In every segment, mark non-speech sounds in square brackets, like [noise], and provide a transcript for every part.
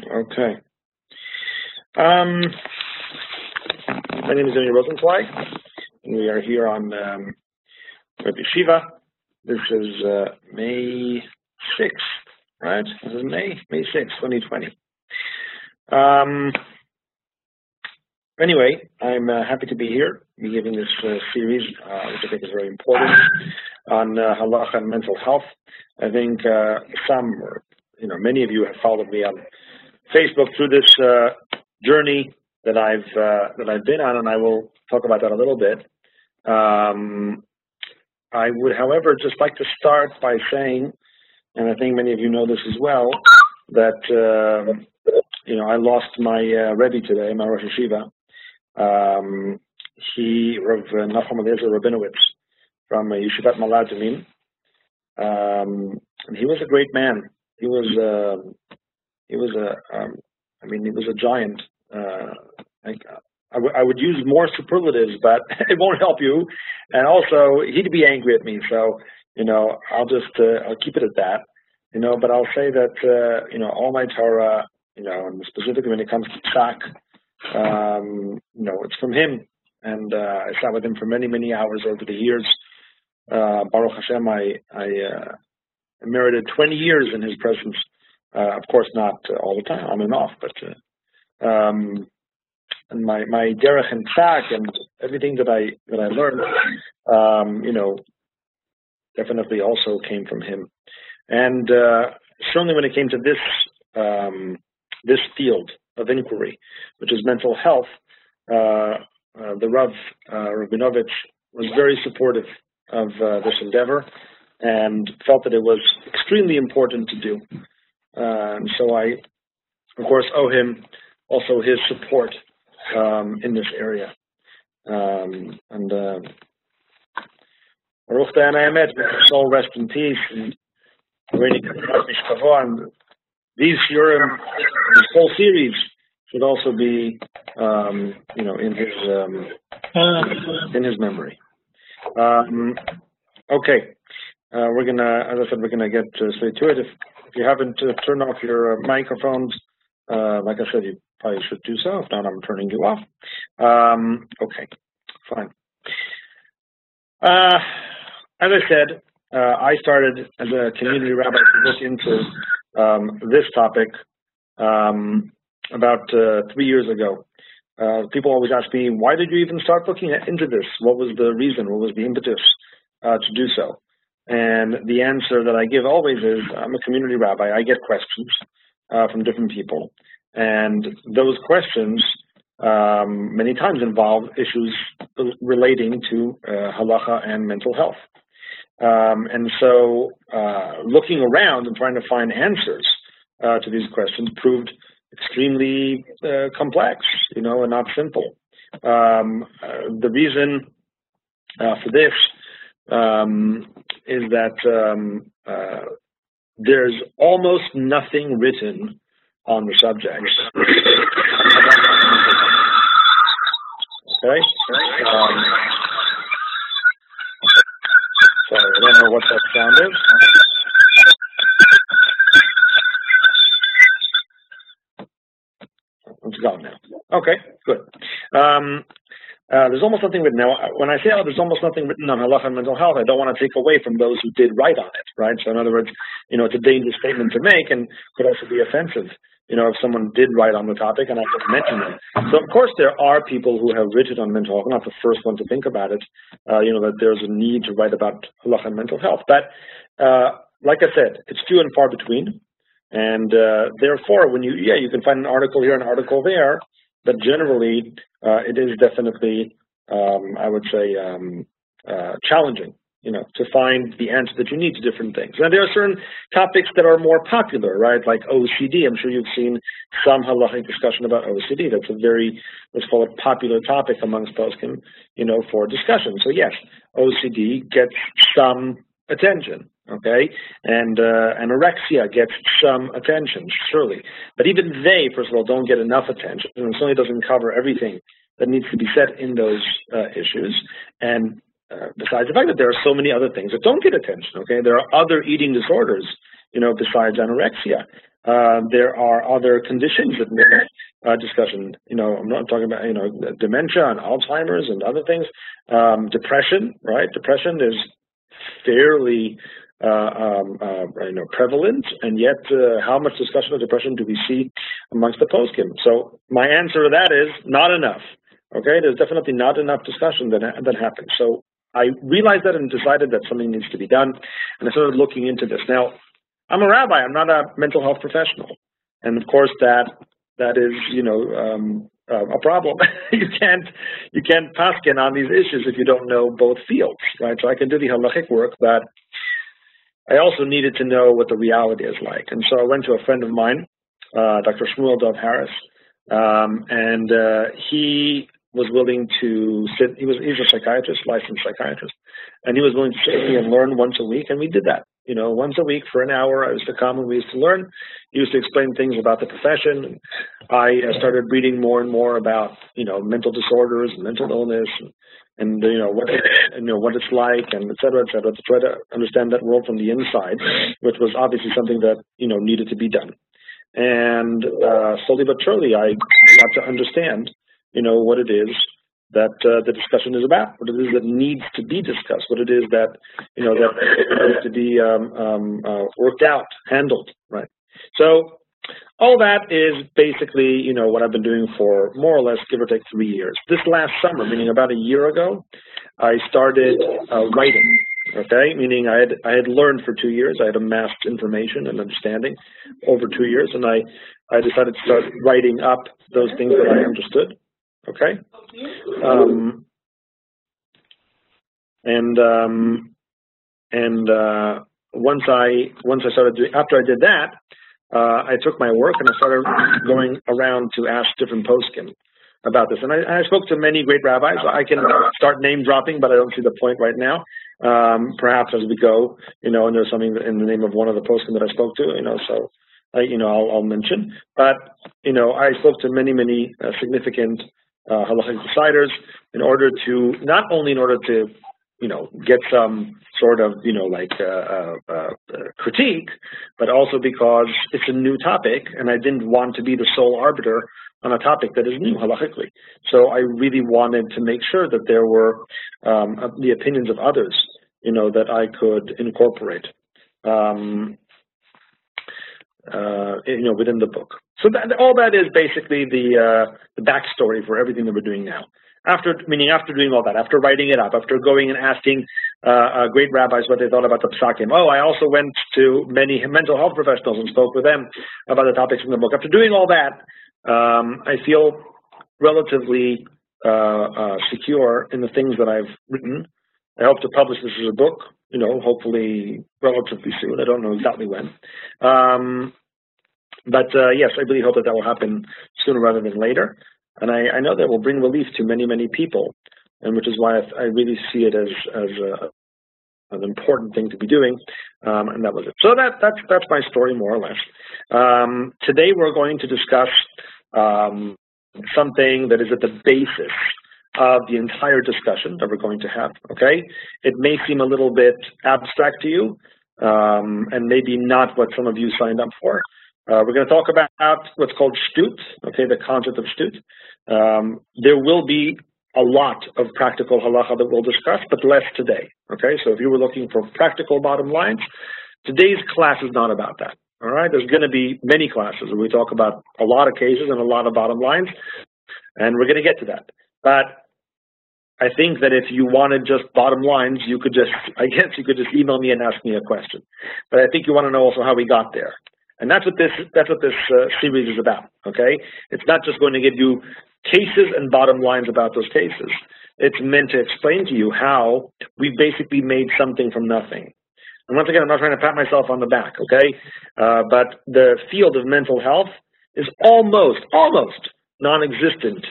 Okay. Um, my name is Daniel Rosenzweig, and we are here on um, Web. This is uh, May 6th, right? This is May, May 6th, 2020. Um, anyway, I'm uh, happy to be here, be giving this uh, series, uh, which I think is very important, on uh, halacha and mental health. I think uh, some, or you know, many of you have followed me on Facebook through this uh, journey that I've uh, that I've been on, and I will talk about that a little bit. Um, I would, however, just like to start by saying, and I think many of you know this as well, that uh, you know I lost my uh, Rebbe today, my Rosh Yeshiva. Um, he, Rav Nachum Eliezer Rabinowitz, from uh, Yeshivat Malad um, and he was a great man. He was uh, he was a um, I mean he was a giant. Uh, I, would use more superlatives, but [laughs] it won't help you. And also, he'd be angry at me. So, you know, I'll just uh, I'll keep it at that. You know, but I'll say that uh, you know all my Torah, you know, and specifically when it comes to psak, um, you know, it's from him. And uh, I sat with him for many, many hours over the years. Uh, Baruch Hashem, I, I uh, merited 20 years in his presence. Uh, of course, not all the time, on and off, but uh, um, and my my derech and psak and everything that I that I learned, um, you know, definitely also came from him. And uh, certainly when it came to this um, this field of inquiry, which is mental health, uh, uh, the Rav uh, Rabinovich was very supportive of uh, this endeavor and felt that it was extremely important to do. Um, so I, of course, owe him also his support um, in this area. Um, and uh, Baruch uh, soul rest in peace, and and these shiurim, this whole series should also be, um, you know, in his um, in his memory. Um, okay, uh, we're gonna, as I said, we're gonna get uh, straight to it. If you haven't uh, turned off your uh, microphones, uh, like I said, you probably should do so. If not, I'm turning you off. Um, okay, fine. Uh, as I said, I started as a community rabbi to look into um, this topic um, about three years ago. Uh, people always ask me, why did you even start looking into this? What was the reason? What was the impetus uh, to do so? And the answer that I give always is, I'm a community rabbi. I get questions uh, from different people. And those questions um, many times involve issues relating to uh, halacha and mental health. Um, and so uh, looking around and trying to find answers uh, to these questions proved extremely uh, complex, you know, and not simple. Um, uh, the reason uh, for this um, is that um, uh, there's almost nothing written on the subject. okay. Um, sorry, I don't know what that sound is. It's gone now. Okay, good. Um, uh, there's almost nothing written. Now, when I say oh, there's almost nothing written on halacha and mental health, I don't want to take away from those who did write on it, right? So, in other words, you know, it's a dangerous statement to make and could also be offensive. You know, if someone did write on the topic and I could mention them. So, of course, there are people who have written on mental health. I'm not the first one to think about it. Uh, you know, that there's a need to write about halacha and mental health. But, uh, like I said, it's few and far between. And uh, therefore, when you, yeah, you can find an article here, an article there, but generally, uh, it is definitely, um, I would say, um, uh, challenging, you know, to find the answer that you need to different things. Now, there are certain topics that are more popular, right? Like OCD. I'm sure you've seen some halachic discussion about OCD. That's a very, let's call it, popular topic amongst poskim, you know, for discussion. So yes, OCD gets some attention okay? And uh, anorexia gets some attention, surely. But even they, first of all, don't get enough attention, and it certainly doesn't cover everything that needs to be said in those uh, issues. And uh, besides the fact that there are so many other things that don't get attention, okay? There are other eating disorders, you know, besides anorexia Uh, there are other conditions that merit uh, discussion. You know, I'm not talking about you know dementia and Alzheimer's and other things. Um, depression, right? Depression is fairly um, uh, you know prevalent, and yet uh, how much discussion of depression do we see amongst the poskim? So my answer to that is not enough. Okay, there's definitely not enough discussion that that happens. So I realized that and decided that something needs to be done, and I started looking into this. Now, I'm a rabbi. I'm not a mental health professional, and of course that that is you know um, uh, a problem. [laughs] you can't you can't paskin on these issues if you don't know both fields, right? So I can do the halachic work, but I also needed to know what the reality is like. And so I went to a friend of mine, uh, Dr. Shmuel Dov Harris, um, and uh, he was willing to sit. He was he's a psychiatrist, licensed psychiatrist, and he was willing to sit with me and learn once a week. And we did that. You know, once a week for an hour, I used to come and we used to learn. He used to explain things about the profession. I uh, started reading more and more about you know mental disorders and mental illness and, and you know what you know what it's like and et cetera, et cetera, to try to understand that world from the inside, which was obviously something that you know needed to be done. And uh, slowly but surely, I got to understand you know, what it is that uh, the discussion is about, what it is that needs to be discussed, what it is that, you know, that needs to be um, um, uh, worked out, handled, right? So all that is basically, you know, what I've been doing for more or less, give or take, three years. This last summer, meaning about a year ago, I started uh, writing. Okay, meaning I had I had learned for two years. I had amassed information and understanding over two years, and I I decided to start writing up those things that I understood Okay. Um, and um, and uh, once I once I started doing, after I did that, uh, I took my work and I started going around to ask different poskim about this. And I, I, spoke to many great rabbis. I can start name dropping, but I don't see the point right now. Um, perhaps as we go, you know, and there's something in the name of one of the poskim that I spoke to, you know, so I, you know, I'll, I'll mention. But you know, I spoke to many, many uh, significant uh, halachic deciders in order to not only in order to you know get some sort of you know like uh, uh, uh, critique, but also because it's a new topic and I didn't want to be the sole arbiter on a topic that is new halachically. So I really wanted to make sure that there were um, the opinions of others, you know, that I could incorporate. Um, uh, you know, within the book. So that, all that is basically the uh, the backstory for everything that we're doing now. After meaning after doing all that, after writing it up, after going and asking uh, uh, great rabbis what they thought about the psakim. Oh, I also went to many mental health professionals and spoke with them about the topics in the book. After doing all that, um, I feel relatively uh, uh, secure in the things that I've written. I hope to publish this as a book you know, hopefully relatively soon. I don't know exactly when. Um, but uh, yes, I really hope that that will happen sooner rather than later. And I, I, know that will bring relief to many, many people, and which is why I, really see it as as a, an important thing to be doing. Um, and that was it. So that that's that's my story more or less. Um, today we're going to discuss um, something that is at the basis of the entire discussion that we're going to have, okay? It may seem a little bit abstract to you um, and maybe not what some of you signed up for. Uh, we're going to talk about what's called shtut, okay, the concept of shtut. Um, there will be a lot of practical halacha that we'll discuss, but less today, okay? So if you were looking for practical bottom lines, today's class is not about that, all right? There's going to be many classes where we talk about a lot of cases and a lot of bottom lines, and we're going to get to that. But I think that if you wanted just bottom lines, you could just, I guess you could just email me and ask me a question. But I think you want to know also how we got there. And that's what this, that's what this uh, series is about, okay? It's not just going to give you cases and bottom lines about those cases. It's meant to explain to you how we basically made something from nothing. And once again, I'm not trying to pat myself on the back, okay? Uh, but the field of mental health is almost, almost non-existent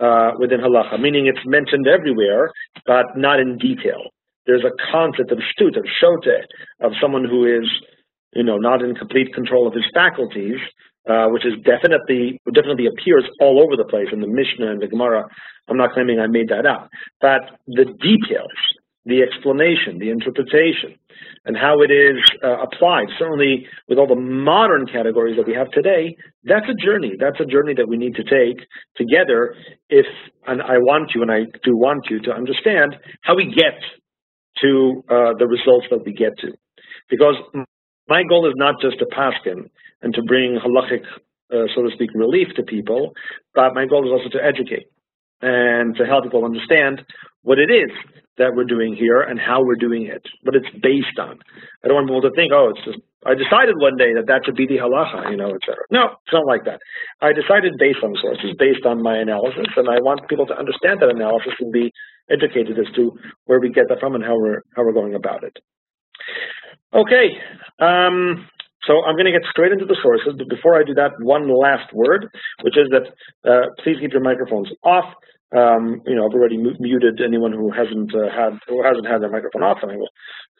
uh, within halacha, meaning it's mentioned everywhere, but not in detail. There's a concept of shtut, of shote, of someone who is, you know, not in complete control of his faculties, uh, which is definitely definitely appears all over the place in the Mishnah and the Gemara. I'm not claiming I made that up, but the details the explanation, the interpretation, and how it is uh, applied, certainly with all the modern categories that we have today, that's a journey. That's a journey that we need to take together if, and I want you, and I do want you to understand how we get to uh, the results that we get to. Because my goal is not just to paskin and to bring halachic, uh, so to speak, relief to people, but my goal is also to educate and to help people understand what it is that we're doing here and how we're doing it, what it's based on. I don't want people to think, oh, it's just, I decided one day that that should be the halacha, you know, et cetera. No, it's not like that. I decided based on sources, based on my analysis, and I want people to understand that analysis and be educated as to where we get that from and how we're, how we're going about it. Okay, um, so I'm going to get straight into the sources, but before I do that, one last word, which is that uh, please keep your microphones off. Um, you know, I've already muted anyone who hasn't uh, had who hasn't had their microphone off, and I will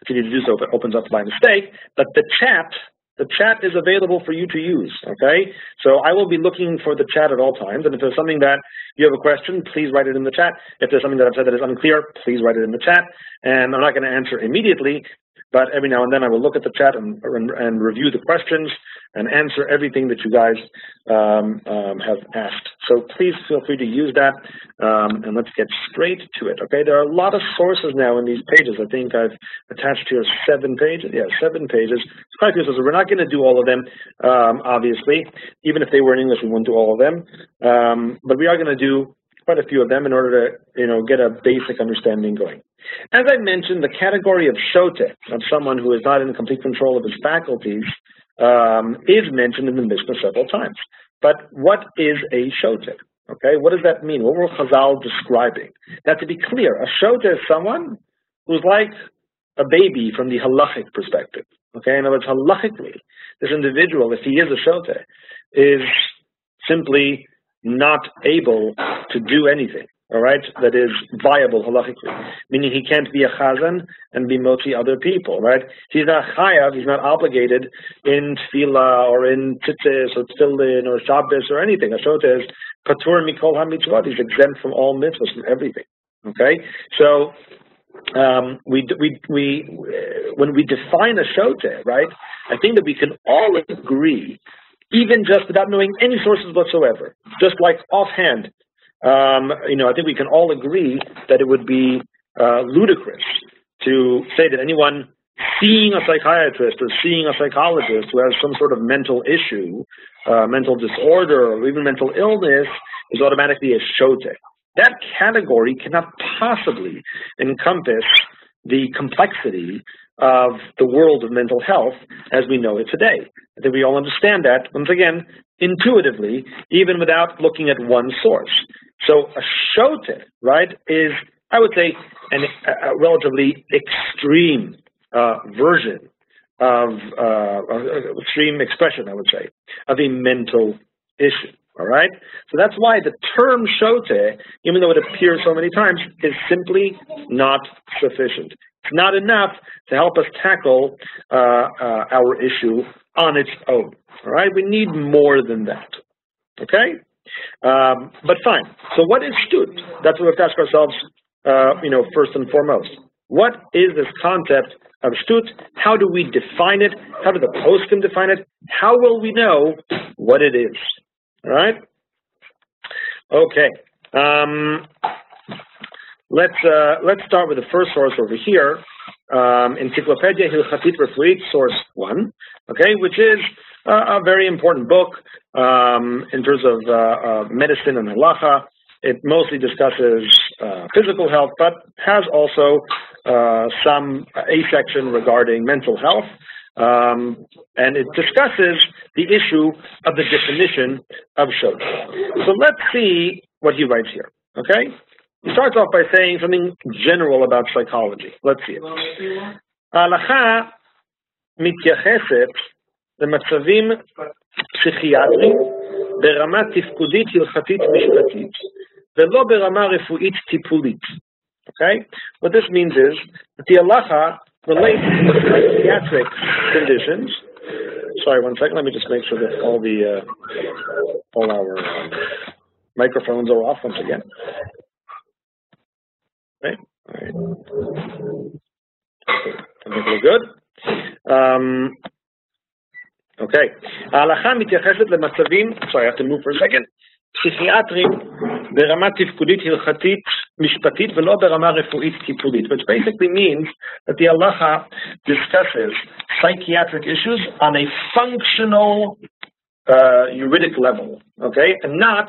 continue to do so if it opens up by mistake. But the chat, the chat is available for you to use. Okay, so I will be looking for the chat at all times, and if there's something that you have a question, please write it in the chat. If there's something that I've said that is unclear, please write it in the chat. And I'm not going to answer immediately, but every now and then I will look at the chat and, and, review the questions and answer everything that you guys um, um, have asked. So please feel free to use that, um, and let's get straight to it. Okay, there are a lot of sources now in these pages. I think I've attached here seven pages. Yeah, seven pages. It's quite few sources. We're not going to do all of them, um, obviously. Even if they were in English, we wouldn't do all of them. Um, but we are going to do quite a few of them in order to, you know, get a basic understanding going. As I mentioned, the category of shote, of someone who is not in complete control of his faculties, um, is mentioned in the Mishnah several times. But what is a shote? Okay, what does that mean? What were Chazal describing? Now, to be clear, a shote is someone who's like a baby from the halachic perspective. Okay, in other words, halachically, this individual, if he is a shote, is simply not able to do anything all right, that is viable halachically, meaning he can't be a chazan and be motzi other people, right? He's not chayav, he's not obligated in tefillah or in tzitzis or tefillin or Shabbos or anything. Ashot is patur mikol ha he's exempt from all mitzvahs, from everything, okay? So um, we, we, we, when we define a shote, right, I think that we can all agree even just without knowing any sources whatsoever, just like offhand, um, you know, I think we can all agree that it would be uh, ludicrous to say that anyone seeing a psychiatrist or seeing a psychologist who has some sort of mental issue, uh, mental disorder, or even mental illness is automatically a shote. That category cannot possibly encompass the complexity of the world of mental health as we know it today. I think we all understand that, once again, intuitively, even without looking at one source. So a shote, right, is, I would say, an, a relatively extreme uh, version of uh, extreme expression, I would say, of a mental issue. All right, so that's why the term shote, even though it appears so many times, is simply not sufficient. It's not enough to help us tackle uh, uh, our issue on its own. All right, we need more than that. Okay, um, but fine. So what is shtut? That's what we have to ask ourselves. Uh, you know, first and foremost, what is this concept of shtut? How do we define it? How do the poskim define it? How will we know what it is? All right. Okay. Um, let's uh, let's start with the first source over here, um, Encyclopedia Hilchatit Refuit, source one. Okay, which is a very important book um, in terms of uh, uh, medicine and halacha. It mostly discusses uh, physical health, but has also uh, some a section regarding mental health. Um, and it discusses the issue of the definition of Shote. So let's see what he writes here, okay? He starts off by saying something general about psychology. Let's see it. Halacha מתייחסת למצבים פסיכיאטריים ברמה tifkudit hilchatit משפטית, ולא berama רפואית tipulit. Okay? What this means is that the halacha relates to psychiatric conditions. Sorry, one second. Let me just make sure that all the uh, all our uh, microphones are off once again. Okay. All right. think we're good. Um, okay. ההלכה מתייחסת למצבים, sorry, I have to move for a second, פסיכיאטרים ברמה תפקודית הלכתית משפטית ולא ברמה רפואית טיפולית, which basically means that the halacha discusses psychiatric issues on a functional uh, juridic level, okay, and not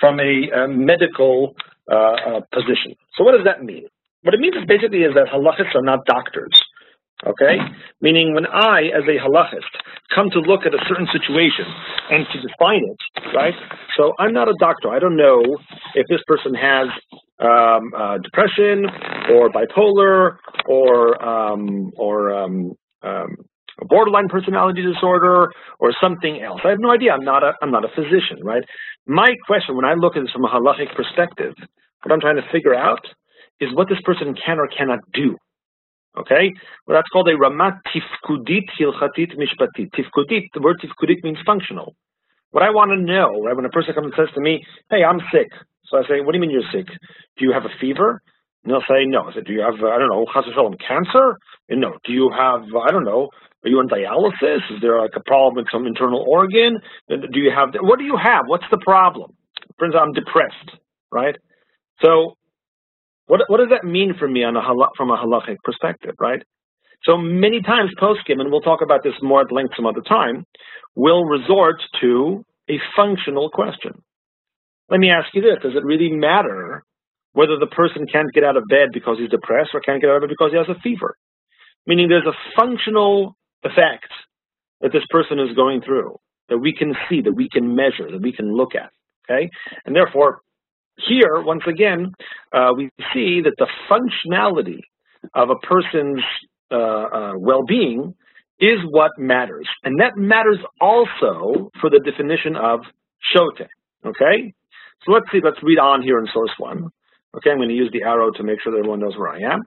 from a, a medical uh, uh, position. So what does that mean? What it means basically is that halachas are not doctors. Okay? Meaning when I, as a halachist, come to look at a certain situation and to define it, right? So I'm not a doctor. I don't know if this person has um, uh, depression or bipolar or um, or um, um, borderline personality disorder or something else. I have no idea. I'm not a I'm not a physician, right? My question when I look at this from a halachic perspective, what I'm trying to figure out is what this person can or cannot do. Okay? Well, that's called a ramat tifkudit hilchatit mishpatit. Tifkudit, the word tifkudit means functional. What I want to know, right, when a person comes and says to me, hey, I'm sick. So I say, what do you mean you're sick? Do you have a fever? And they'll say, no. I said, do you have, I don't know, cancer? And no. Do you have, I don't know, are you on dialysis? Is there like a problem with some internal organ? Do you have, what do you have? What's the problem? Friends, I'm depressed, right? So what, what does that mean for me on a from a halachic perspective, right? So many times poskim, and we'll talk about this more at length some other time, will resort to a functional question. Let me ask you this, does it really matter whether the person can't get out of bed because he's depressed or can't get out of bed because he has a fever? Meaning there's a functional effect that this person is going through that we can see, that we can measure, that we can look at, okay? And therefore, here, once again, uh, we see that the functionality of a person's uh, uh, well-being is what matters. And that matters also for the definition of shote, okay? So let's see, let's read on here in source one. Okay, I'm going to use the arrow to make sure that everyone knows where I am.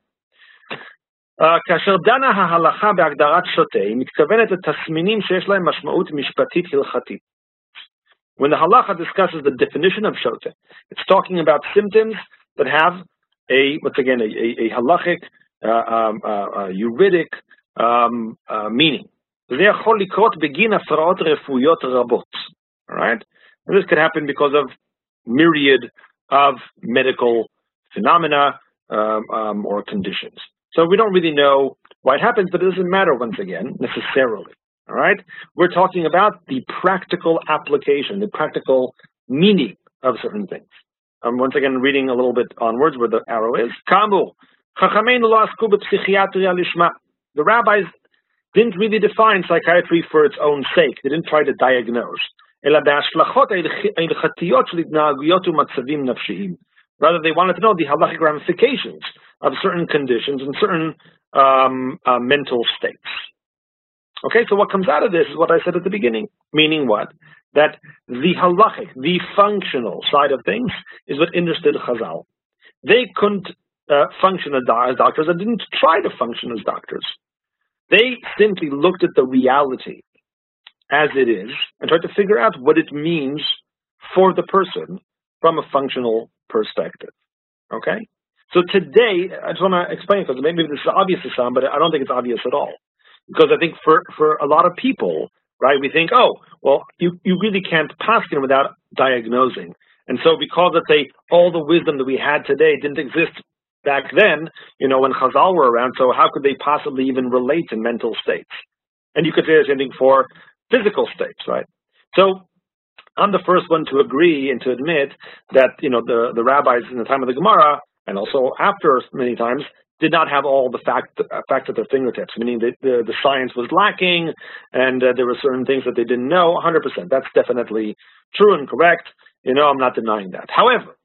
כאשר דנה ההלכה בהגדרת שוטה, היא מתכוונת לתסמינים שיש להם משמעות משפטית הלכתית. When the halacha discusses the definition of shota, it's talking about symptoms that have a, once again, a, a, a halachic, uh, um, uh, uh, juridic um, uh, meaning. All right? And this could happen because of myriad of medical phenomena um, um, or conditions. So we don't really know why it happens, but it doesn't matter once again necessarily. All right? We're talking about the practical application, the practical meaning of certain things. I'm once again reading a little bit onwards where the arrow is. Kamu, the rabbis didn't really define psychiatry for its own sake. They didn't try to diagnose. Rather, they wanted to know the halachic ramifications of certain conditions and certain um, uh, mental states. Okay, so what comes out of this is what I said at the beginning, meaning what? That the halachic, the functional side of things, is what interested Chazal. They couldn't uh, function as doctors and didn't try to function as doctors. They simply looked at the reality as it is and tried to figure out what it means for the person from a functional perspective. Okay? So today, I just want to explain because maybe this is obvious to some, but I don't think it's obvious at all. Because I think for, for a lot of people, right, we think, oh, well, you, you really can't pass paskin without diagnosing. And so because of say all the wisdom that we had today didn't exist back then, you know, when Chazal were around, so how could they possibly even relate to mental states? And you could say the same thing for physical states, right? So I'm the first one to agree and to admit that, you know, the, the rabbis in the time of the Gemara, and also after many times, did not have all the fact, uh, facts at their fingertips, meaning that the, the science was lacking and uh, there were certain things that they didn't know 100%. That's definitely true and correct. You know, I'm not denying that. However,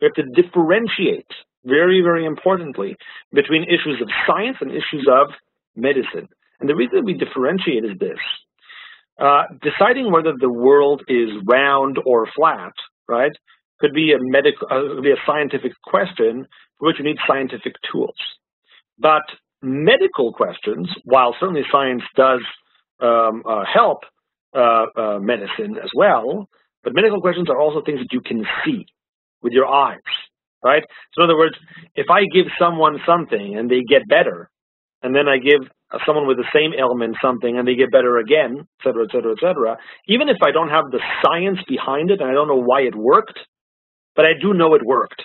we have to differentiate very, very importantly between issues of science and issues of medicine. And the reason we differentiate is this. Uh, deciding whether the world is round or flat, right, could be a medical, uh, could be a scientific question for which you need scientific tools. But medical questions, while certainly science does um, uh, help uh, uh, medicine as well, but medical questions are also things that you can see with your eyes, right? So in other words, if I give someone something and they get better, and then I give uh, someone with the same ailment something and they get better again, et cetera, et cetera, et cetera, even if I don't have the science behind it and I don't know why it worked, but I do know it worked,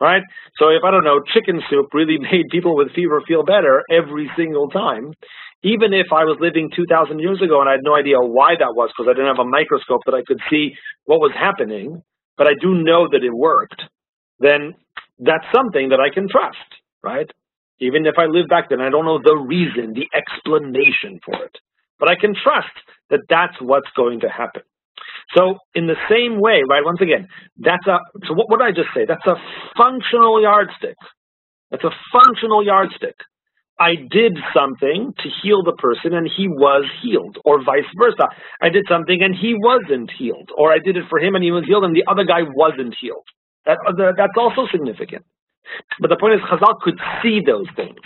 right? So if, I don't know, chicken soup really [laughs] made people with fever feel better every single time, even if I was living 2,000 years ago and I had no idea why that was because I didn't have a microscope that I could see what was happening, but I do know that it worked, then that's something that I can trust, right? Even if I live back then, I don't know the reason, the explanation for it. But I can trust that that's what's going to happen. So in the same way, right, once again, that's a, so what, did I just say? That's a functional yardstick. That's a functional yardstick. I did something to heal the person and he was healed, or vice versa. I did something and he wasn't healed, or I did it for him and he was healed and the other guy wasn't healed. That, uh, that's also significant. But the point is, Chazal could see those things.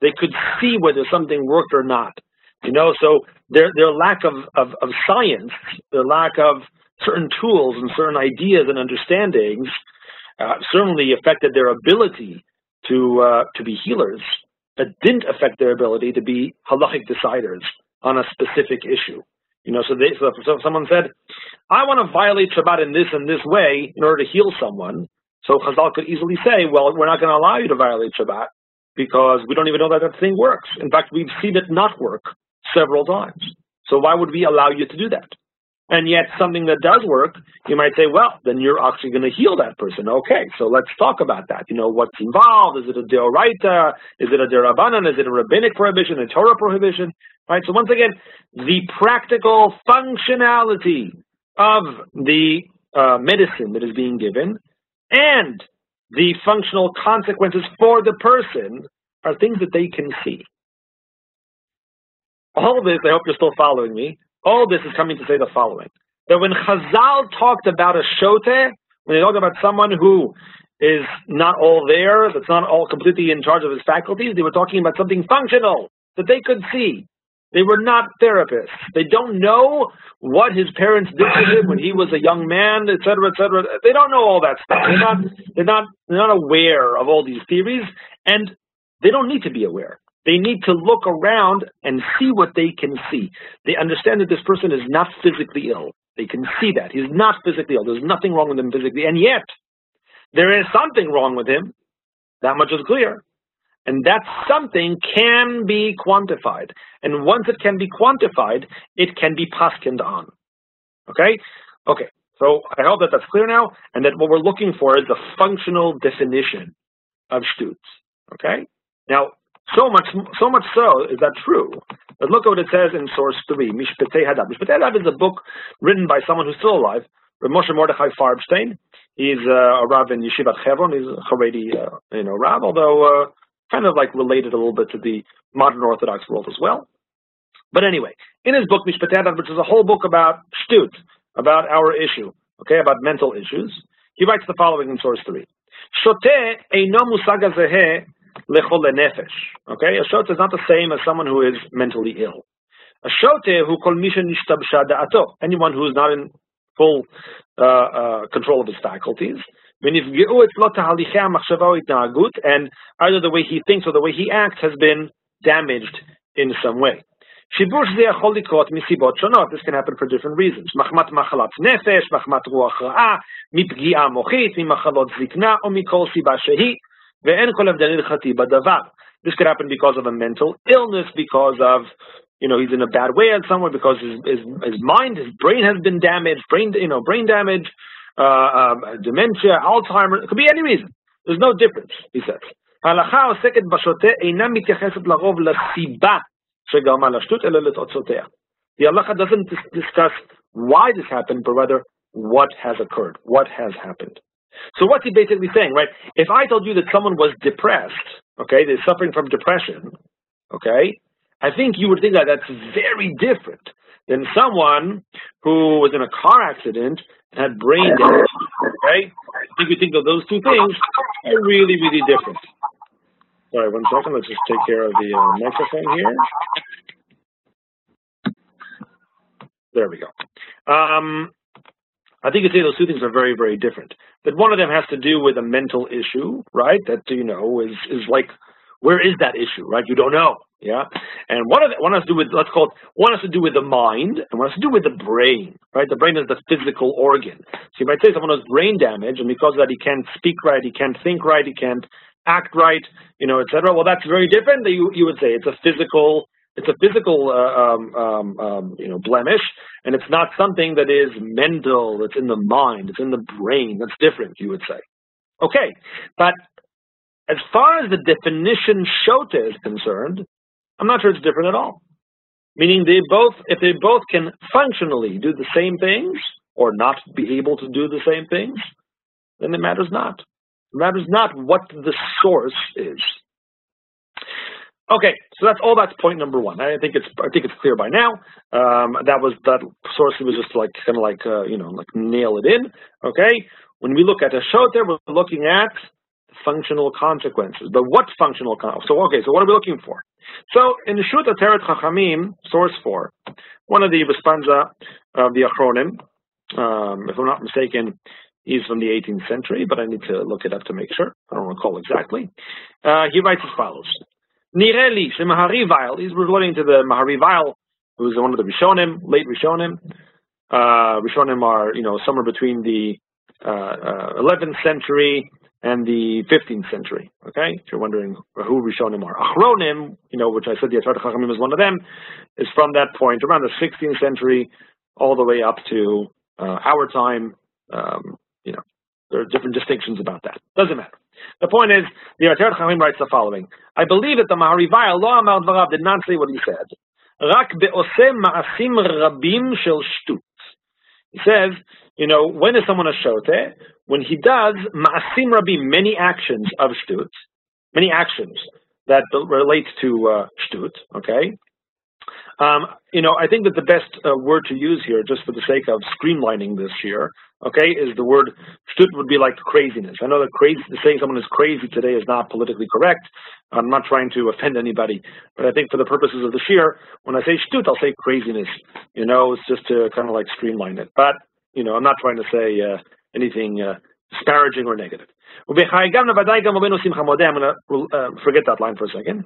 They could see whether something worked or not. You know, so their their lack of, of, of science, their lack of certain tools and certain ideas and understandings uh, certainly affected their ability to uh, to be healers. It didn't affect their ability to be halachic deciders on a specific issue. You know, so, they, so if someone said, "I want to violate Shabbat in this and this way in order to heal someone," So Chazal could easily say, well, we're not going to allow you to violate Shabbat because we don't even know that that thing works. In fact, we've seen it not work several times. So why would we allow you to do that? And yet something that does work, you might say, well, then you're actually going to heal that person. Okay, so let's talk about that. You know, what's involved? Is it a deoraita? Is it a derabanan? Is it a rabbinic prohibition, a Torah prohibition? Right, so once again, the practical functionality of the uh, medicine that is being given and the functional consequences for the person are things that they can see. All this, I hope you're still following me, all this is coming to say the following. That when Chazal talked about a shote, when they talked about someone who is not all there, that's not all completely in charge of his faculties, they were talking about something functional that they could see. They were not therapists. They don't know what his parents did to him when he was a young man, et cetera, et cetera. They don't know all that stuff. They're not, they're not, they're not aware of all these theories, and they don't need to be aware. They need to look around and see what they can see. They understand that this person is not physically ill. They can see that. He's not physically ill. There's nothing wrong with him physically. And yet, there is something wrong with him. That much is clear. And that something can be quantified. And once it can be quantified, it can be paskined on. Okay? Okay. So I hope that that's clear now, and that what we're looking for is the functional definition of shtutz. Okay? Now, so much, so much so is that true. But look at what it says in source three, Mishpatei Hadaat. Mishpatei Hadaat is a book written by someone who's still alive, Moshe Mordechai Farbstein. He's uh, a rav in Yeshivat Hebron. He's a Haredi, uh, you know, rav, although uh, kind of like related a little bit to the modern Orthodox world as well. But anyway, in his book Mishpatat, which is a whole book about shtut, about our issue, okay, about mental issues, he writes the following in source three: Shote eino musaga zehe lechol nefesh. Okay, a shote is not the same as someone who is mentally ill. A shote who kol misha nishtabsha da'ato, anyone who is not in full uh, uh, control of his faculties. And either the way he thinks or the way he acts has been damaged in some way. This can happen for different reasons. מחמת מחלת נפש, מחמת רוח רעה, מפגיעה מוחית, ממחלות זקנה או מכל סיבה שהיא, ואין כל הבדל הלכתי בדבר. This could happen because of a mental illness, because of, you know, he's in a bad way at somewhere, because his, his, his mind, his brain has been damaged, brain, you know, brain damage, uh, um, dementia, Alzheimer's, it could be any reason. There's no difference, he says. ההלכה העוסקת בשוטה אינה מתייחסת לרוב לסיבה שגרמה לשטות, אלא לתוצאותיה. The halacha doesn't discuss why this happened, but rather what has occurred, what has happened. So what's he basically saying, right? If I told you that someone was depressed, okay, they're suffering from depression, okay, I think you would think that that's very different than someone who was in a car accident and had brain damage. Okay? I think we think of those two things are really, really different. Sorry, one second. Let's just take care of the uh, microphone here. There we go. Um, I think you say those two things are very, very different. That one of them has to do with a mental issue, right? That you know is is like, where is that issue, right? You don't know. Yeah, and one of the, one has to do with let's call it one has to do with the mind, and one has to do with the brain. Right, the brain is the physical organ. So you might say someone has brain damage, and because of that he can't speak right, he can't think right, he can't act right, you know, etc. Well, that's very different. You you would say it's a physical it's a physical uh, um, um, um, you know blemish, and it's not something that is mental. It's in the mind. It's in the brain. That's different. You would say. Okay, but as far as the definition shota is concerned, I'm not sure it's different at all. Meaning they both, if they both can functionally do the same things or not be able to do the same things, then it matters not. It matters not what the source is. Okay, so that's all. That's point number one. I think it's I think it's clear by now. Um, that was that source was just like kind of like uh, you know like nail it in. Okay, when we look at a shota, we're looking at functional consequences. But what functional consequences? So, okay, so what are we looking for? So, in the Shut Ateret Chachamim, source 4, one of the responsa of the Achronim, um, if I'm not mistaken, he's from the 18th century, but I need to look it up to make sure. I don't recall exactly. Uh, he writes as follows. Nireli, Shemahari he's relating to the Mahari who's one of the Rishonim, late Rishonim. Uh, Rishonim are, you know, somewhere between the uh, uh, 11th century and the 15th century. Okay, if you're wondering who Rishonim are, Achronim, you know, which I said the Ateret Chachamim is one of them, is from that point around the 16th century all the way up to uh, our time. Um, there are different distinctions about that. Doesn't matter. The point is, the Ateret Chachamim writes the following: I believe that the Maharivai Allah Amar Dvarav did not say what he said. Rak ma'asim rabim shel shtut. He says, you know, when is someone a shote? When he does ma'asim rabim, many actions of shtut, many actions that relate to uh, shtut, okay? Um, you know, I think that the best uh, word to use here, just for the sake of streamlining this here, okay, is the word shtut would be like craziness. I know that crazy, saying someone is crazy today is not politically correct. I'm not trying to offend anybody, but I think for the purposes of the shiur, when I say shtut, I'll say craziness. You know, it's just to kind of like streamline it. But, you know, I'm not trying to say uh, anything uh, disparaging or negative. I'm going to uh, forget that line for a second.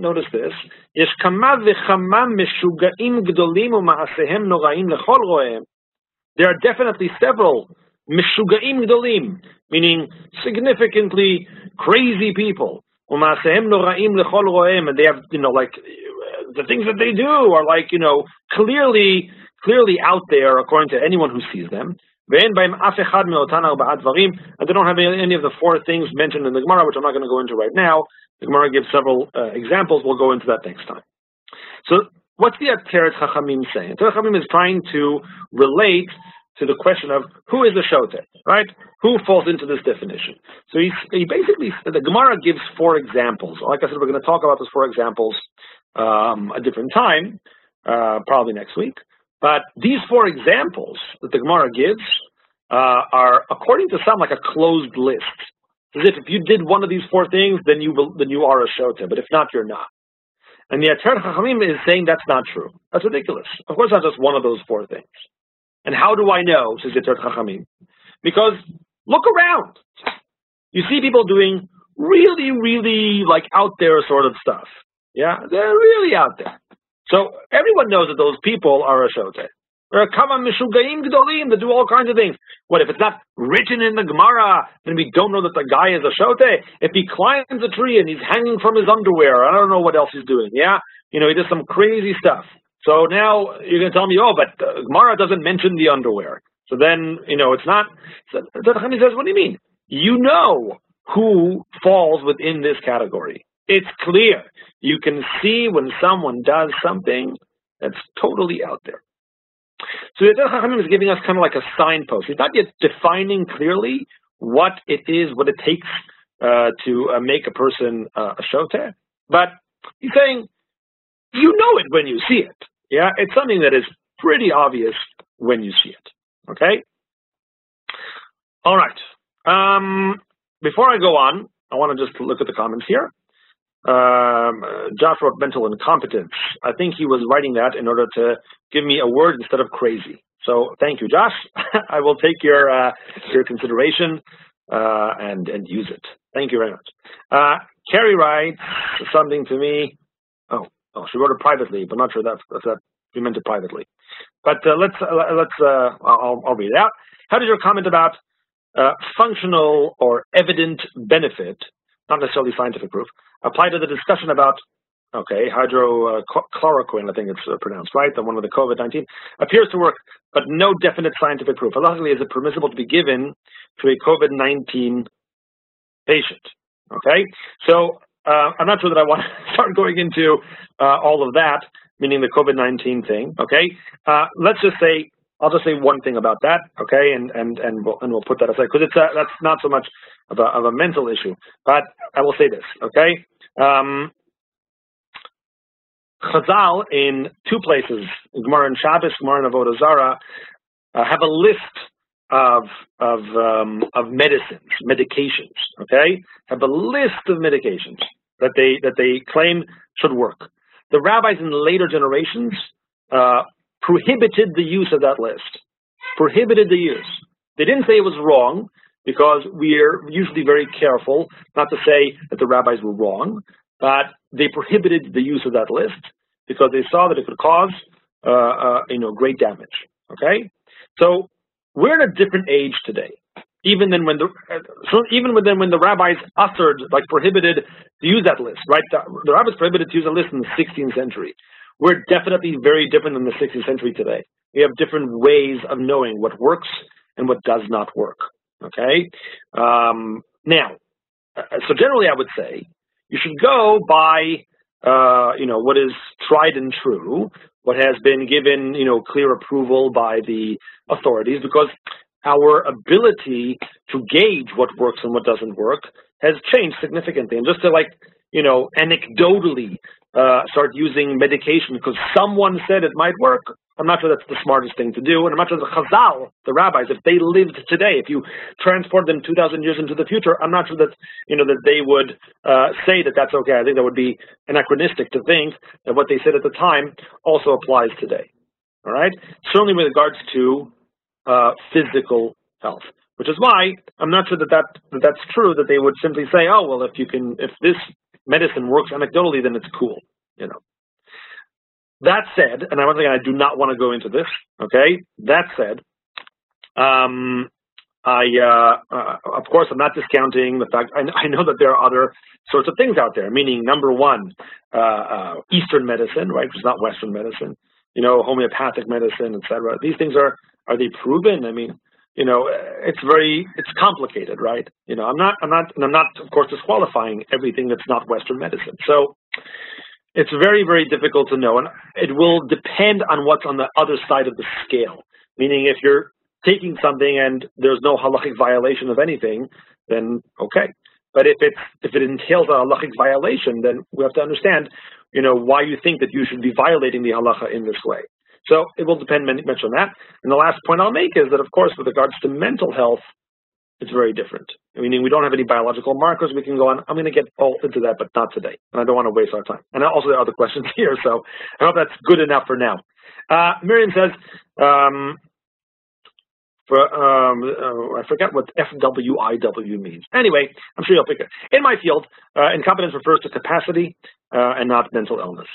Notice this. יש kama וכמה meshugaim גדולים ומעשיהם noraim lechol רואיהם there are definitely several mishuga'im Gdolim, meaning significantly crazy people. Noraim Lechol and they have, you know, like, the things that they do are like, you know, clearly, clearly out there according to anyone who sees them. And they don't have any of the four things mentioned in the Gemara, which I'm not going to go into right now. The Gemara gives several uh, examples. We'll go into that next time. So what's the Ateret Chachamim saying? Ateret Chachamim is trying to relate to the question of who is a Shote, right? Who falls into this definition? So he, he basically, the Gemara gives four examples. Like I said, we're going to talk about those four examples um, a different time, uh, probably next week. But these four examples that the Gemara gives uh, are, according to some, like a closed list. As if if you did one of these four things, then you will, then you are a shota. But if not, you're not. And the Ateret Chachamim is saying that's not true. That's ridiculous. Of course, not just one of those four things. And how do I know? Says the Ateret Chachamim, because look around. You see people doing really, really like out there sort of stuff. Yeah, they're really out there. So everyone knows that those people are a shote. There are kama mishugaim gdolim that do all kinds of things. What if it's not written in the Gemara? Then we don't know that the guy is a shote. If he climbs a tree and he's hanging from his underwear, I don't know what else he's doing. Yeah, you know he does some crazy stuff. So now you're going to tell me, oh, but the Gemara doesn't mention the underwear. So then you know it's not. So the says, what do you mean? You know who falls within this category. It's clear. You can see when someone does something that's totally out there. So the Chachamim is giving us kind of like a signpost. He's not yet defining clearly what it is, what it takes uh, to uh, make a person uh, a shoter, but he's saying you know it when you see it. Yeah, it's something that is pretty obvious when you see it. Okay. All right. Um, before I go on, I want to just look at the comments here. Um, Josh wrote mental incompetence. I think he was writing that in order to give me a word instead of crazy. So thank you, Josh. [laughs] I will take your uh, your consideration uh, and and use it. Thank you very much. Uh, Carrie writes something to me. Oh, oh, she wrote it privately, but not sure that's, that you meant it privately. But uh, let's uh, let's uh, I'll, I'll read it out. How does your comment about uh, functional or evident benefit, not necessarily scientific proof, apply to the discussion about okay hydrochloroquine? I think it's uh, pronounced right. The one with the COVID-19 appears to work, but no definite scientific proof. Luckily, is it permissible to be given to a COVID-19 patient? Okay, so uh, I'm not sure that I want to [laughs] start going into uh, all of that, meaning the COVID-19 thing. Okay, uh, let's just say I'll just say one thing about that. Okay, and and and we'll and we'll put that aside because it's a, that's not so much of a, of a mental issue, but I will say this. Okay, um, Chazal in two places, Gemara and Shabbos, Gemara and Avodah Zarah, uh, have a list of of um, of medicines, medications. Okay, have a list of medications that they that they claim should work. The rabbis in later generations uh, prohibited the use of that list. Prohibited the use. They didn't say it was wrong because we're usually very careful not to say that the rabbis were wrong, but they prohibited the use of that list because they saw that it could cause uh, uh, you know great damage. Okay, so we're in a different age today. Even then, when the so even then when the rabbis uttered like prohibited to use that list, right? The, the rabbis prohibited to use a list in the 16th century. We're definitely very different than the 16th century today. We have different ways of knowing what works and what does not work. Okay. Um, now, uh, so generally, I would say you should go by uh, you know what is tried and true, what has been given you know clear approval by the authorities, because our ability to gauge what works and what doesn't work has changed significantly. And just to like you know anecdotally uh, start using medication because someone said it might work. I'm not sure that's the smartest thing to do. And I'm not sure the Chazal, the rabbis, if they lived today, if you transport them 2,000 years into the future, I'm not sure that you know that they would uh, say that that's okay. I think that would be anachronistic to think that what they said at the time also applies today. All right, certainly with regards to uh, physical health, which is why I'm not sure that, that that that's true. That they would simply say, oh well, if you can, if this medicine works anecdotally, then it's cool, you know. That said, and once again, I do not want to go into this. Okay. That said, um, I, uh, uh, of course, I'm not discounting the fact. I, I, know that there are other sorts of things out there. Meaning, number one, uh, uh Eastern medicine, right, which is not Western medicine. You know, homeopathic medicine, etc. These things are are they proven? I mean, you know, it's very, it's complicated, right? You know, I'm not, I'm not, I'm not, of course, disqualifying everything that's not Western medicine. So it's very, very difficult to know, and it will depend on what's on the other side of the scale. Meaning, if you're taking something and there's no halachic violation of anything, then okay. But if it's if it entails a halachic violation, then we have to understand, you know, why you think that you should be violating the halacha in this way. So it will depend much on that. And the last point I'll make is that, of course, with regards to mental health, it's very different. Meaning we don't have any biological markers we can go on. I'm going to get all into that, but not today. And I don't want to waste our time. And also there are other [laughs] questions here, so I hope that's good enough for now. Uh, Miriam says, um, for, um, uh, I forget what FWIW means. Anyway, I'm sure you'll it. In my field, uh, incompetence refers to capacity uh, and not mental illness.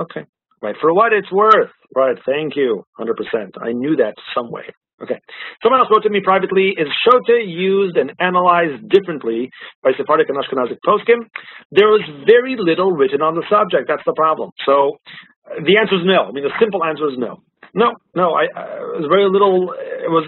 Okay. Right, for what it's worth. Right, thank you, 100%. I knew that some way. Okay. Someone else wrote to me privately, is Shote used and analyzed differently by Sephardic and Ashkenazic poskim? There was very little written on the subject. That's the problem. So the answer is no. I mean, the simple answer is no. No, no, I, I was very little. It was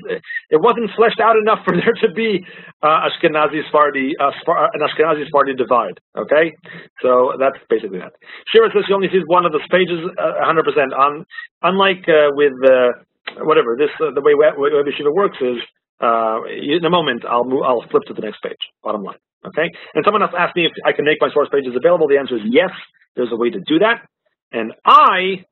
it wasn't fleshed out enough for [laughs] there to be uh, Ashkenazi Sephardi uh, an Ashkenazi Sephardi divide. Okay, so that's basically that. Shira says she only sees one of the pages, 100 uh, percent. On unlike uh, with uh, whatever this uh, the way WebYeshiva works is in a moment I'll move, I'll flip to the next page. Bottom line. Okay, and someone else asked me if I can make my source pages available. The answer is yes. There's a way to do that, and I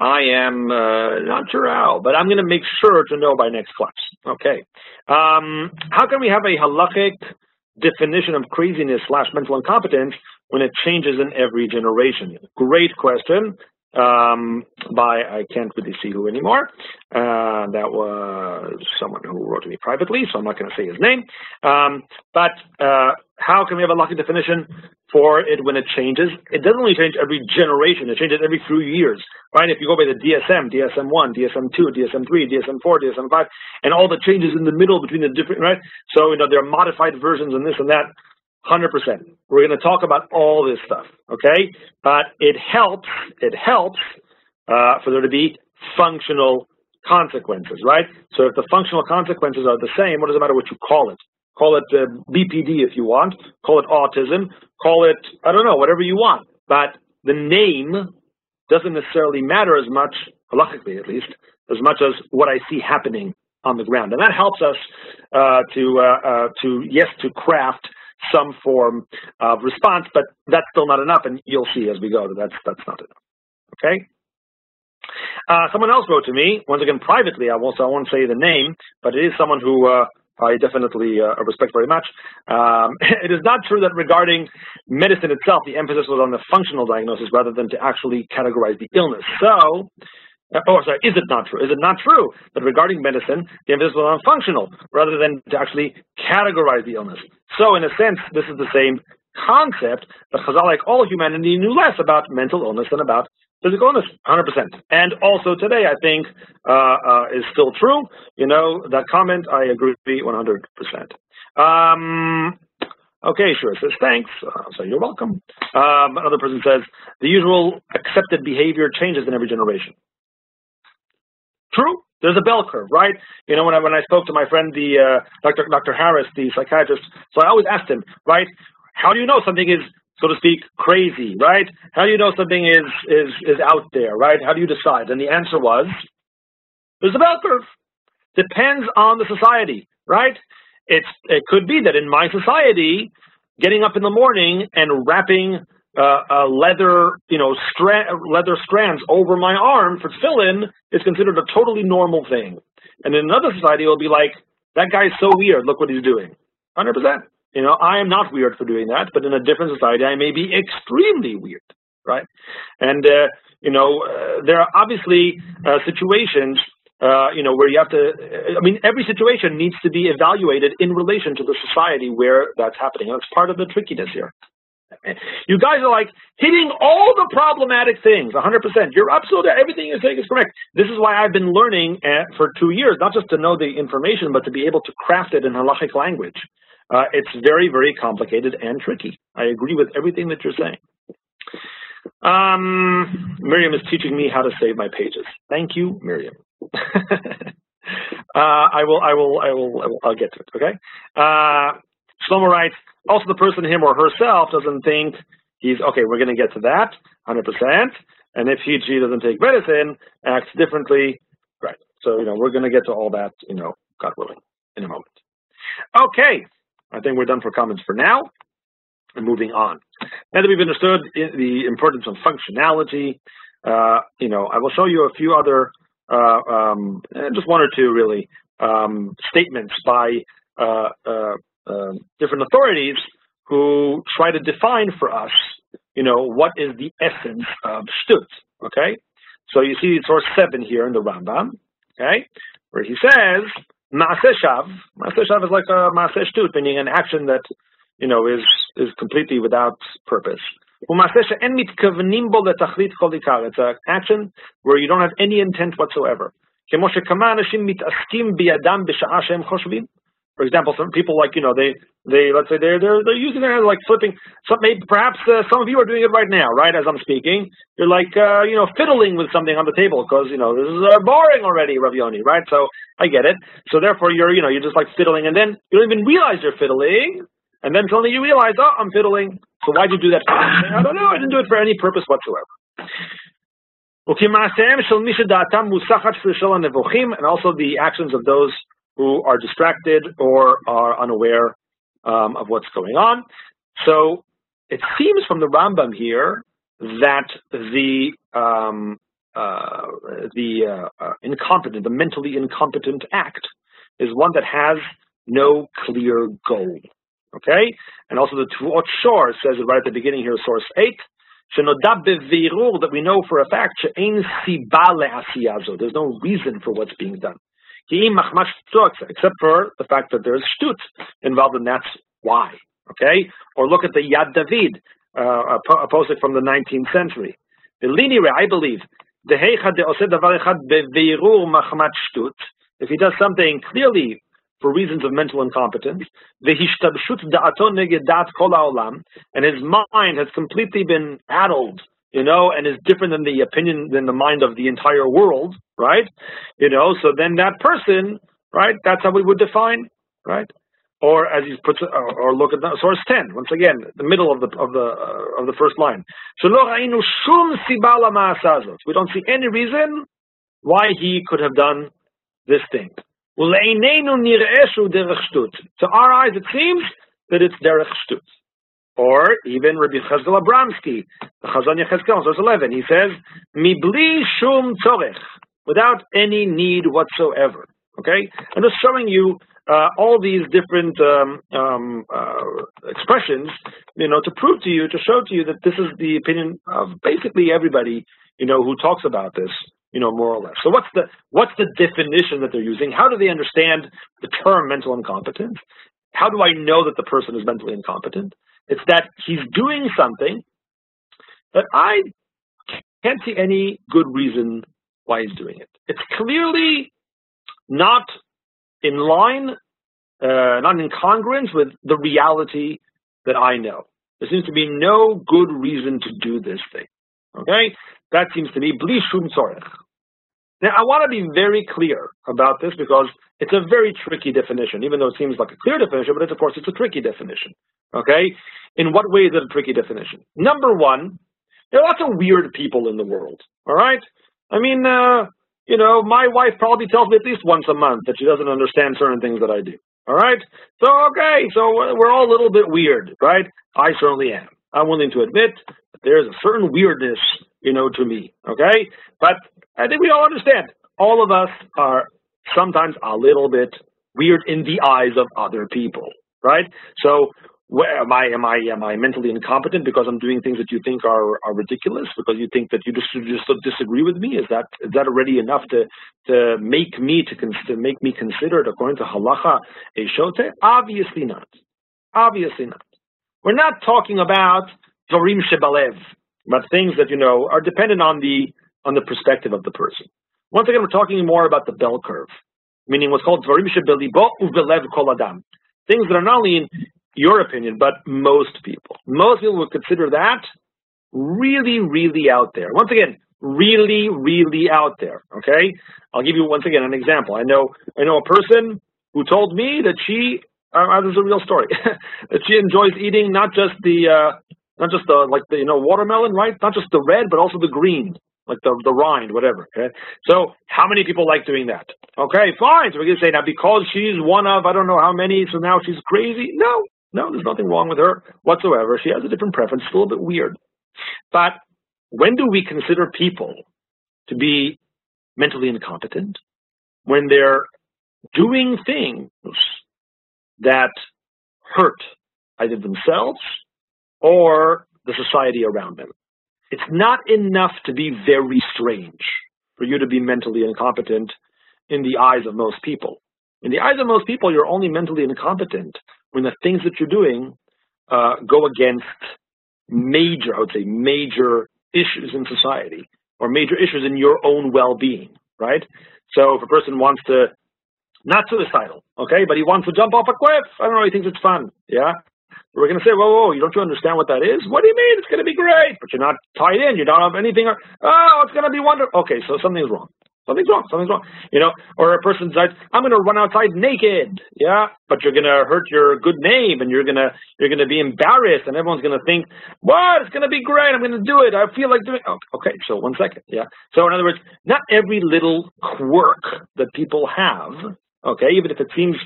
I am uh, not sure how, but I'm going to make sure to know by next class. Okay. Um, how can we have a halachic definition of craziness slash mental incompetence when it changes in every generation? Great question. Um, by I can't really see who anymore. Uh, that was someone who wrote to me privately, so I'm not going to say his name. Um, but uh, how can we have halachic definition for it when it changes? It doesn't only change every generation, it changes every few years, right? If you go by the DSM, DSM-1, DSM-2, DSM-3, DSM-4, DSM-5, and all the changes in the middle between the different, right? So, you know, there are modified versions and this and that, 100%. We're going to talk about all this stuff, okay? But it helps, it helps uh, for there to be functional consequences, right? So if the functional consequences are the same, what does it matter what you call it? Call it uh, BPD if you want. Call it autism. Call it, I don't know, whatever you want. But the name doesn't necessarily matter as much, halachically at least, as much as what I see happening on the ground. And that helps us uh, to, uh, uh, to, yes, to craft some form of response, but that's still not enough, and you'll see as we go that that's, that's not enough. Okay? Uh, someone else wrote to me, once again privately, I won't, I won't say the name, but it is someone who uh, I definitely uh, respect very much. Um, [laughs] it is not true that regarding medicine itself, the emphasis was on the functional diagnosis rather than to actually categorize the illness. So, oh, sorry, is it not true? Is it not true that regarding medicine, the emphasis was on functional rather than to actually categorize the illness? So, in a sense, this is the same concept, but Chazal, like all humanity, knew less about mental illness than about physical illness, 100%. And also today, I think, uh, uh, is still true. You know, that comment, I agree with you 100%. Um, okay, sure, says thanks. Uh, so you're welcome. Um, another person says, the usual accepted behavior changes in every generation. True. There's a bell curve, right? You know, when I when I spoke to my friend, the uh, Dr. Dr. Harris, the psychiatrist, so I always asked him, right? How do you know something is so to speak, crazy, right? How do you know something is is is out there, right? How do you decide? And the answer was, there's a bell curve. Depends on the society, right? It's it could be that in my society, getting up in the morning and wrapping uh, a leather, you know, stra leather strands over my arm for tefillin is considered a totally normal thing. And in another society, it will be like, that guy's so weird. Look what he's doing. 100%. You know, I am not weird for doing that, but in a different society, I may be extremely weird, right? And, uh, you know, uh, there are obviously uh, situations, uh, you know, where you have to, I mean, every situation needs to be evaluated in relation to the society where that's happening. That's part of the trickiness here. You guys are like hitting all the problematic things, 100%. You're absolutely, everything you're saying is correct. This is why I've been learning uh, for two years, not just to know the information, but to be able to craft it in halachic language. Uh, it's very, very complicated and tricky. I agree with everything that you're saying. Um, Miriam is teaching me how to save my pages. Thank you, Miriam. [laughs] uh, I will, I will, I will, I will, I'll get to it. Okay. Uh, Shlomo writes. Also, the person, him or herself, doesn't think he's okay. We're going to get to that, 100%. And if he, she doesn't take medicine, acts differently, right? So, you know, we're going to get to all that, you know, God willing, in a moment. Okay. I think we're done for comments for now. And moving on. Now that we've understood the importance of functionality, uh, you know, I will show you a few other, uh, um, just one or two really, um, statements by uh, uh um, different authorities who try to define for us, you know, what is the essence of shtut. Okay, so you see source seven here in the Rambam. Okay, where he says Maaseh shav. Shav is like a maaseh meaning an action that you know is is completely without purpose. It's an action where you don't have any intent whatsoever. For example, some people like you know they they let's say they're they're they're using it like flipping. Some maybe perhaps uh, some of you are doing it right now, right? As I'm speaking, you're like uh, you know fiddling with something on the table because you know this is uh, boring already, Ravioni, right? So I get it. So therefore, you're you know you're just like fiddling, and then you don't even realize you're fiddling, and then suddenly you realize, oh, I'm fiddling. So why'd you do that? I don't know. I didn't do it for any purpose whatsoever. And also the actions of those who are distracted or are unaware um, of what's going on. So it seems from the Rambam here that the um, uh, the uh, uh, incompetent, the mentally incompetent act is one that has no clear goal. Okay, and also the Tvuot Shor says it right at the beginning here, source eight. That we know for a fact, there's no reason for what's being done except for the fact that there's shtut involved, and that's why. Okay, or look at the Yad David, uh, a, posek from the 19th century. The linire, I believe, the heichad de osed davar echad machmat shtut. If he does something clearly for reasons of mental incompetence, vehishtabshut da'aton negedat kol haolam, and his mind has completely been addled you know, and is different than the opinion than the mind of the entire world, right? You know, so then that person, right? That's how we would define, right? Or as he puts, or, or look at the, source ten once again, the middle of the of the uh, of the first line. We don't see any reason why he could have done this thing. To our eyes, it seems that it's derech shtut. Or even Rabbi Chatzkel Abramsky, the Chazon Yechezkel, verse 11, he says, Mibli shum tzorech, without any need whatsoever. Okay? I'm just showing you uh, all these different um, um, uh, expressions, you know, to prove to you, to show to you that this is the opinion of basically everybody, you know, who talks about this, you know, more or less. So what's the what's the definition that they're using? How do they understand the term mental incompetence? How do I know that the person is mentally incompetent? It's that he's doing something that I can't see any good reason why he's doing it. It's clearly not in line, uh, not in congruence with the reality that I know. There seems to be no good reason to do this thing. Okay? That seems to be bli shum tzorech. Now, I want to be very clear about this because it's a very tricky definition, even though it seems like a clear definition, but it's, of course, it's a tricky definition. Okay? In what way is it a tricky definition? Number one, there are lots of weird people in the world. All right? I mean, uh, you know, my wife probably tells me at least once a month that she doesn't understand certain things that I do. All right? So, okay, so we're all a little bit weird, right? I certainly am. I'm willing to admit that there's a certain weirdness, you know, to me. Okay? But I think we all understand. All of us are sometimes a little bit weird in the eyes of other people, right? So where, am I am I am I mentally incompetent because I'm doing things that you think are, are ridiculous because you think that you just just disagree with me? Is that is that already enough to to make me to, to make me considered according to halacha a shote? Obviously not. Obviously not. We're not talking about dvarim shebalev, but things that you know are dependent on the on the perspective of the person. Once again, we're talking more about the bell curve, meaning what's called dvarim shebelibo uvelev kol adam. Things that are not only in your opinion, but most people. Most people would consider that really, really out there. Once again, really, really out there. Okay, I'll give you once again an example. I know, I know a person who told me that she, uh, this is a real story, [laughs] that she enjoys eating not just the, uh, not just the like the you know watermelon, right? Not just the red, but also the green like the, the rind, whatever. Okay. So how many people like doing that? Okay, fine. So we're gonna say now because she's one of I don't know how many, so now she's crazy. No, no, there's nothing wrong with her whatsoever. She has a different preference. It's a little bit weird. But when do we consider people to be mentally incompetent? When they're doing things that hurt either themselves or the society around them. It's not enough to be very strange for you to be mentally incompetent in the eyes of most people. In the eyes of most people, you're only mentally incompetent when the things that you're doing uh, go against major, I would say, major issues in society or major issues in your own well-being, right? So if a person wants to, not suicidal, okay, but he wants to jump off a cliff, I don't know, he thinks it's fun, yeah? We're going to say, whoa, whoa, you don't you understand what that is? What do you mean? It's going to be great, but you're not tied in. You don't have anything. Oh, it's going to be wonderful. Okay, so something's wrong. Something's wrong. Something's wrong. You know, or a person decides, I'm going to run outside naked. Yeah, but you're going to hurt your good name, and you're going to you're going to be embarrassed, and everyone's going to think, what? It's going to be great. I'm going to do it. I feel like doing. Oh, okay, so one second. Yeah. So in other words, not every little quirk that people have. Okay, even if it seems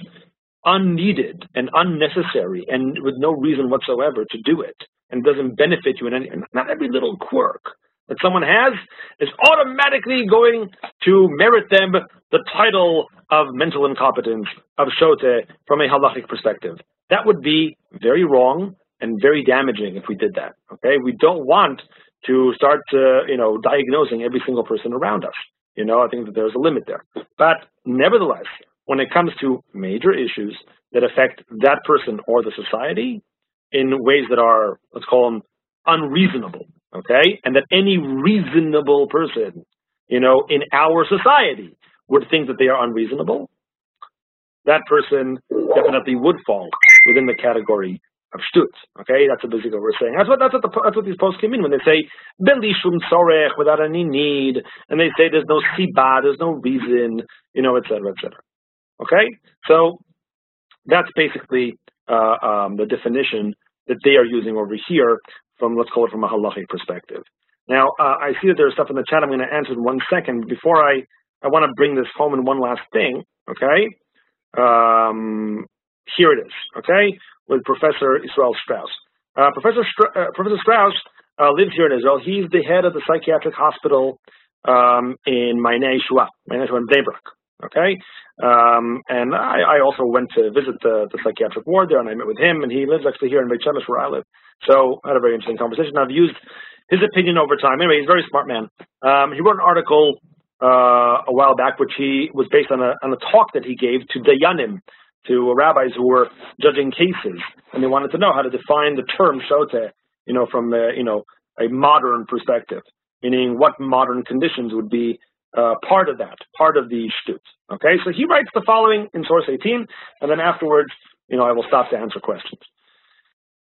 unneeded and unnecessary and with no reason whatsoever to do it and doesn't benefit you in any not every little quirk that someone has is automatically going to merit them the title of mental incompetence of shote from a halachic perspective. That would be very wrong and very damaging if we did that. Okay, we don't want to start, uh, you know, diagnosing every single person around us. You know, I think that there's a limit there. But nevertheless, when it comes to major issues that affect that person or the society, in ways that are, let's call them unreasonable, okay? And that any reasonable person, you know, in our society would think that they are unreasonable, that person definitely would fall within the category of shtut. Okay, that's basically what we're saying. That's what that's what the, that's what these poskim in when they say belishum tzorech without any need, and they say there's no siba, there's no reason, you know, etc. etc. Okay, so that's basically uh, um, the definition that they are using over here from let's call it from a halachic perspective. Now uh, I see that there's stuff in the chat. I'm going to answer in one second. Before I I want to bring this home in one last thing. Okay. Um, here it is. Okay with Professor Israel Strauss. Uh, Professor uh, Professor Strauss uh, lives here in Israel. He's the head of the psychiatric hospital um, in Maine Shua, Maine Shua in Bnei Brak. Okay, um, and I, I, also went to visit the, the, psychiatric ward there, and I met with him, and he lives actually here in Beit Shemesh where I live. So I had a very interesting conversation. I've used his opinion over time. Anyway, he's a very smart man. Um, he wrote an article uh, a while back, which he was based on a on a talk that he gave to Dayanim, to rabbis who were judging cases, and they wanted to know how to define the term shote, you know, from you know, a modern perspective, meaning what modern conditions would be uh, part of that, part of the shtut. Okay, so he writes the following in source 18, and then afterwards, you know, I will stop to answer questions.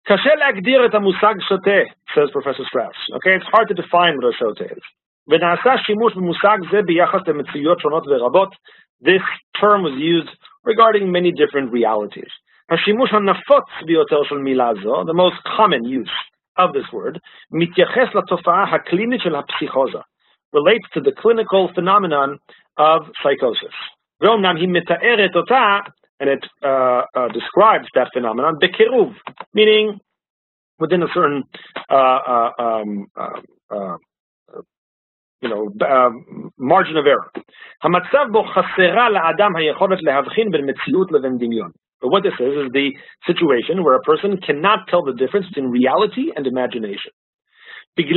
קשה להגדיר את המושג שוטה, says Professor Strauss. Okay, it's hard to define what a שוטה is. ונעשה שימוש במושג זה ביחס למציאויות שונות ורבות. This term was used regarding many different realities. השימוש הנפוץ ביותר של מילה זו, the most common use of this word, מתייחס לתופעה הקלינית של הפסיכוזה, relates to the clinical phenomenon of psychosis. And it uh, uh, describes that phenomenon, meaning within a certain, uh, uh um, uh, uh, you know, margin of error. But what this is, is the situation where a person cannot tell the difference between reality and imagination. Since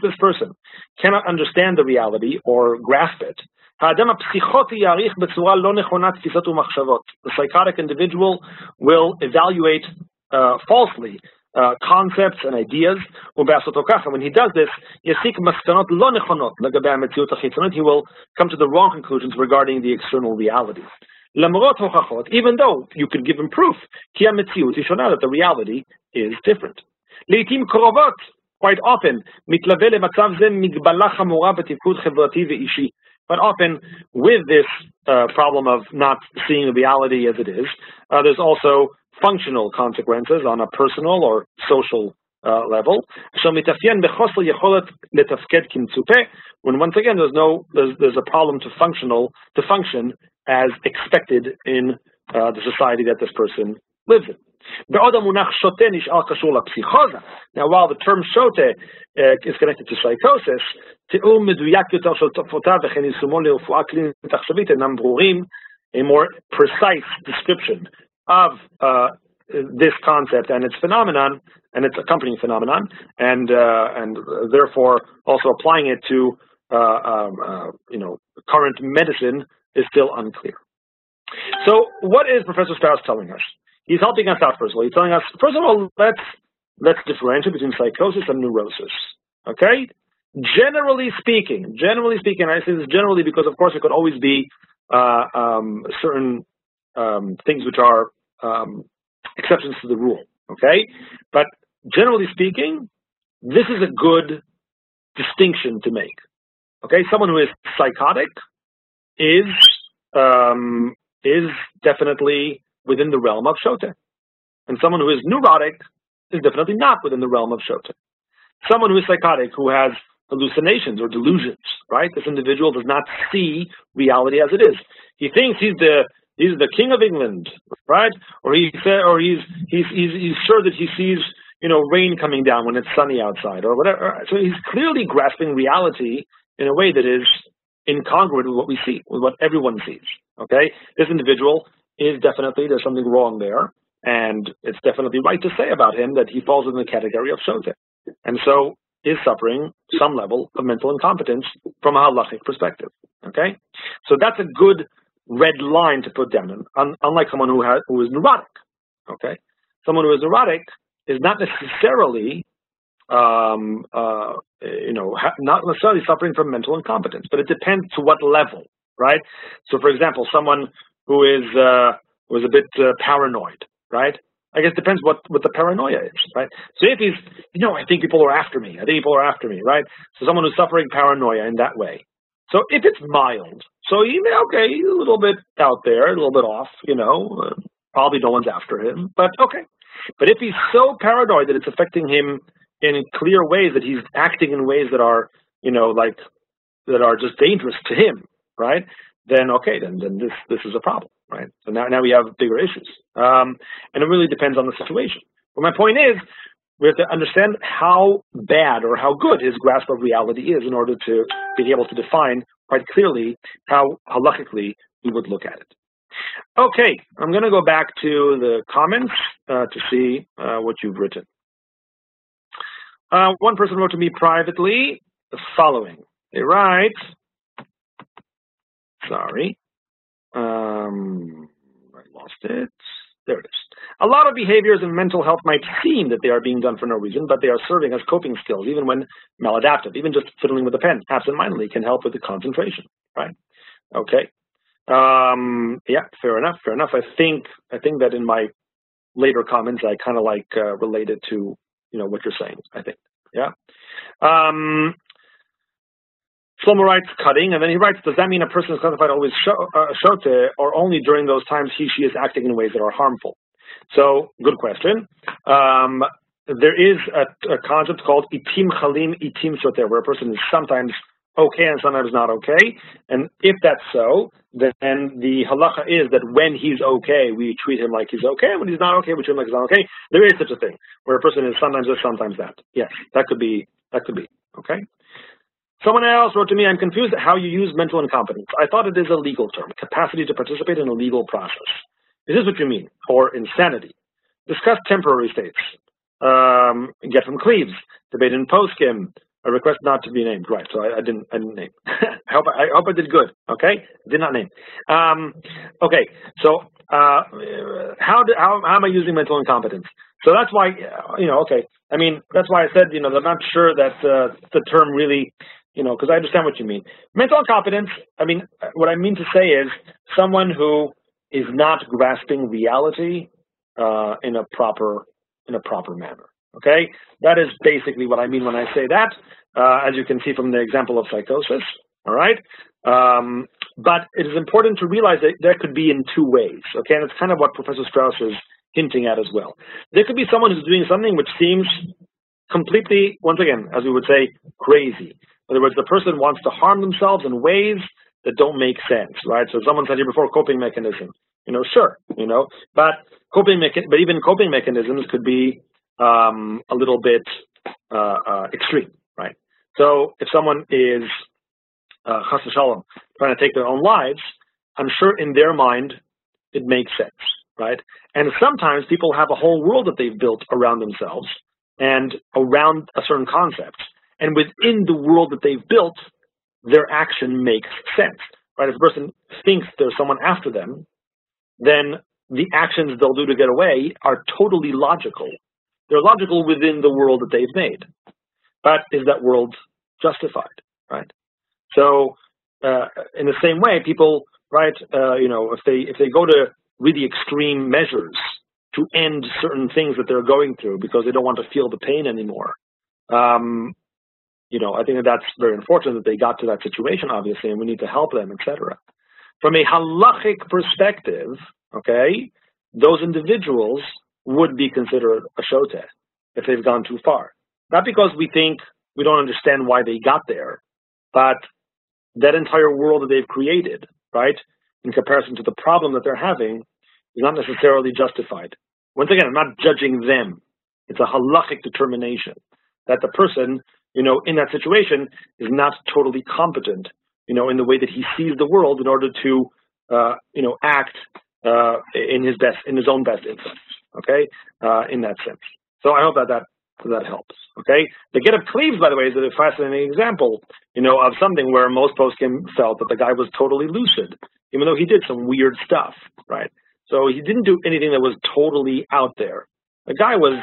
this person cannot understand the reality or grasp it, the psychotic individual will evaluate uh, falsely uh, concepts and ideas. When he does this, he will come to the wrong conclusions regarding the external reality. Even though you can give him proof, that the reality is different. quite often, But often, with this uh, problem of not seeing the reality as it is, uh, there's also functional consequences on a personal or social uh, level. When once again there's no there's, there's a problem to functional to function as expected in uh, the society that this person lives in. Now, while the term shote uh, is connected to psychosis, a more precise description of uh, this concept and its phenomenon and its accompanying phenomenon, and uh, and therefore also applying it to uh, um, uh, you know current medicine is still unclear. So, what is Professor Strauss telling us? He's helping us out first of all. He's telling us first of all let's let's differentiate between psychosis and neurosis. Okay, generally speaking, generally speaking, I say this generally because of course it could always be uh, um, certain um, things which are um, exceptions to the rule. Okay, but generally speaking, this is a good distinction to make. Okay, someone who is psychotic is um, is definitely within the realm of shote, and someone who is neurotic is definitely not within the realm of shote. Someone who is psychotic who has hallucinations or delusions, right? This individual does not see reality as it is. He thinks he's the he's the king of England, right? Or he or he's he's he's he's sure that he sees you know rain coming down when it's sunny outside, or whatever. So he's clearly grasping reality in a way that is incongruent with what we see, with what everyone sees. Okay, this individual is definitely there's something wrong there, and it's definitely right to say about him that he falls in the category of shote, and so is suffering some level of mental incompetence from a halachic perspective. Okay, so that's a good red line to put down, un unlike someone who has who is neurotic. Okay, someone who is neurotic is not necessarily um, uh, you know, not necessarily suffering from mental incompetence, but it depends to what level, right? So, for example, someone who is uh, was a bit uh, paranoid, right? I guess it depends what what the paranoia is, right? So if he's, you know, I think people are after me. I think people are after me, right? So someone who's suffering paranoia in that way. So if it's mild, so he may okay, he's a little bit out there, a little bit off, you know, uh, probably no one's after him, but okay. But if he's so paranoid that it's affecting him in clear ways that he's acting in ways that are, you know, like that are just dangerous to him, right? Then okay, then then this this is a problem, right? So now now we have bigger issues, um, and it really depends on the situation. But my point is, we have to understand how bad or how good his grasp of reality is in order to be able to define quite clearly how halachically we would look at it. Okay, I'm going to go back to the comments uh, to see uh, what you've written. Uh, one person wrote to me privately the following. They write, sorry, um, I lost it. There it is. A lot of behaviors in mental health might seem that they are being done for no reason, but they are serving as coping skills, even when maladaptive. Even just fiddling with a pen absentmindedly can help with the concentration, right? Okay. Um, yeah, fair enough, fair enough. I think I think that in my later comments, I kind of like uh, related to you know what you're saying. I think, yeah. Um, Shlomo writes cutting, and then he writes, does that mean a person is classified always uh, shote, or only during those times he, she is acting in ways that are harmful? So, good question. Um, there is a, a, concept called itim chalim, itim shote, where a person is sometimes okay and sometimes not okay. And if that's so, then the halacha is that when he's okay, we treat him like he's okay, when he's not okay, we treat him like he's not okay. There is such a thing where a person is sometimes this, sometimes that. Yes, that could be. That could be. Okay. Someone else wrote to me, I'm confused at how you use mental incompetence. I thought it is a legal term, capacity to participate in a legal process. Is this what you mean? Or insanity? Discuss temporary states. Um, get from Cleves. Debate in poskim. A request not to be named. Right. So I, I didn't. I didn't name. I [laughs] hope. I, I, hope I did good. Okay. Did not name. Um, okay. So uh, how, do, how how am I using mental incompetence? So that's why you know. Okay. I mean that's why I said you know I'm not sure that uh, the term really you know, because I understand what you mean. Mental incompetence, I mean, what I mean to say is someone who is not grasping reality uh, in a proper in a proper manner. Okay, that is basically what I mean when I say that. Uh, as you can see from the example of psychosis. All right, um, but it is important to realize that there could be in two ways. Okay, and it's kind of what Professor Strauss is hinting at as well. There could be someone who's doing something which seems completely, once again, as we would say, crazy. In other words, the person wants to harm themselves in ways that don't make sense, right? So someone said here before, coping mechanism. You know, sure, you know, but coping but even coping mechanisms could be um, a little bit uh, uh, extreme, right? So if someone is uh, shalom, trying to take their own lives, I'm sure in their mind it makes sense, right? And sometimes people have a whole world that they've built around themselves and around a certain concept and within the world that they've built, their action makes sense. Right? If a person thinks there's someone after them, then the actions they'll do to get away are totally logical. They're logical within the world that they've made. But is that world justified? Right? So uh, in the same way, people, right, uh, you know, if they if they go to really extreme measures to end certain things that they're going through because they don't want to feel the pain anymore, um, you know, I think that that's very unfortunate that they got to that situation, obviously, and we need to help them, etc. From a halachic perspective, okay, those individuals would be considered a shote if they've gone too far. Not because we think we don't understand why they got there, but that entire world that they've created, right, in comparison to the problem that they're having, is not necessarily justified. Once again, I'm not judging them. It's a halachic determination that the person you know, in that situation is not totally competent, you know, in the way that he sees the world in order to, uh, you know, act uh, in his best, in his own best interest. Okay, uh, in that sense. So I hope that that that helps. Okay, the get of Cleves, by the way, is a fascinating example, you know, of something where most poskim felt that the guy was totally lucid even though he did some weird stuff, right? So he didn't do anything that was totally out there. The guy was,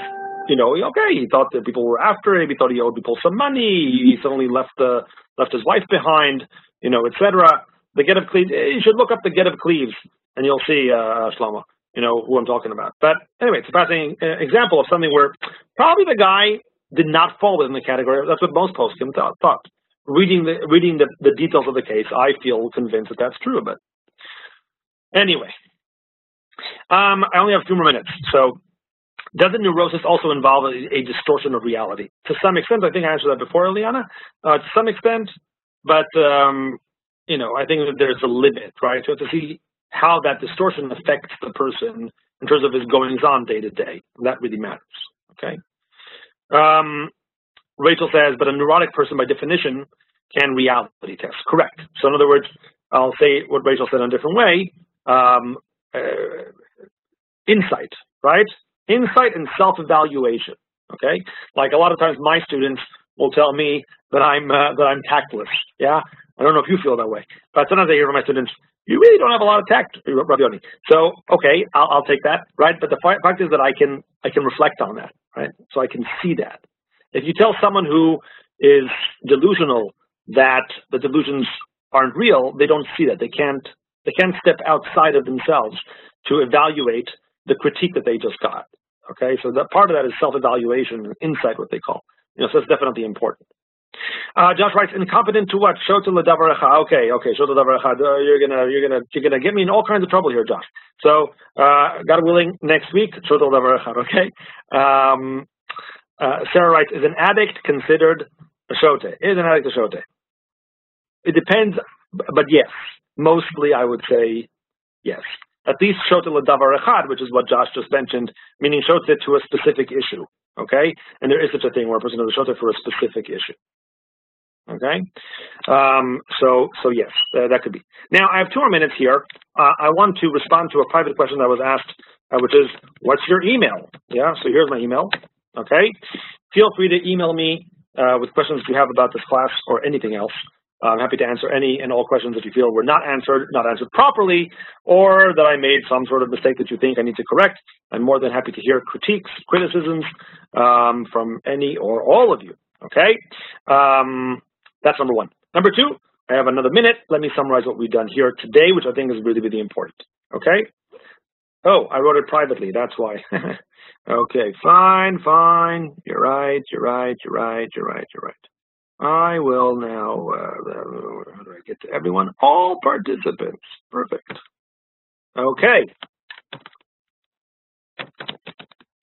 you know, okay, he thought that people were after him. He thought he owed people some money. He suddenly left the left his wife behind, you know, etc. The get of Cleves. You should look up the get of Cleves, and you'll see uh, Shlomo. You know who I'm talking about. But anyway, it's a fascinating uh, example of something where probably the guy did not fall within the category. That's what most poskim thought. thought. Reading the reading the, the details of the case, I feel convinced that that's true. But anyway, um, I only have two more minutes. So, doesn't neurosis also involve a, a, distortion of reality? To some extent, I think I answered that before, Eliana. Uh, to some extent, but um, you know, I think that there's a limit, right? So to see how that distortion affects the person in terms of his goings on day to day, that really matters. Okay. Um, Rachel says, but a neurotic person, by definition, can reality test. Correct. So in other words, I'll say what Rachel said in a different way. Um, uh, insight, right? Insight and self-evaluation. Okay, like a lot of times my students will tell me that I'm uh, that I'm tactless. Yeah, I don't know if you feel that way, but sometimes I hear from my students, "You really don't have a lot of tact, Ravioni." So okay, I'll, I'll take that, right? But the fact is that I can I can reflect on that, right? So I can see that. If you tell someone who is delusional that the delusions aren't real, they don't see that. They can't they can't step outside of themselves to evaluate the critique that they just got. Okay, so that part of that is self-evaluation and insight, what they call. You know, so it's definitely important. Uh, Josh writes, incompetent to what? Shota ledavar echad. Okay, okay, shota ledavar echad. Uh, you're gonna, you're gonna, you're gonna get me in all kinds of trouble here, Josh. So, uh, God willing, next week, shota ledavar echad. [laughs] Okay. Um, uh, Sarah writes, is an addict considered a shote? Is an addict a shote? It depends, but yes, mostly I would say yes. At least shota davar echad, which is what Josh just mentioned, meaning shota to a specific issue. Okay, and there is such a thing where a person a shota for a specific issue. Okay, um, so so yes, uh, that could be. Now I have two more minutes here. Uh, I want to respond to a private question that was asked, uh, which is, "What's your email?" Yeah, so here's my email. Okay, feel free to email me uh, with questions you have about this class or anything else. I'm happy to answer any and all questions that you feel were not answered, not answered properly, or that I made some sort of mistake that you think I need to correct. I'm more than happy to hear critiques, criticisms um, from any or all of you. Okay, um, that's number one. Number two, I have another minute. Let me summarize what we've done here today, which I think is really, really important. Okay. Oh, I wrote it privately. That's why. [laughs] okay, fine, fine. You're right. You're right. You're right. You're right. You're right. I will now, uh, how do I get to everyone? All participants. Perfect. Okay.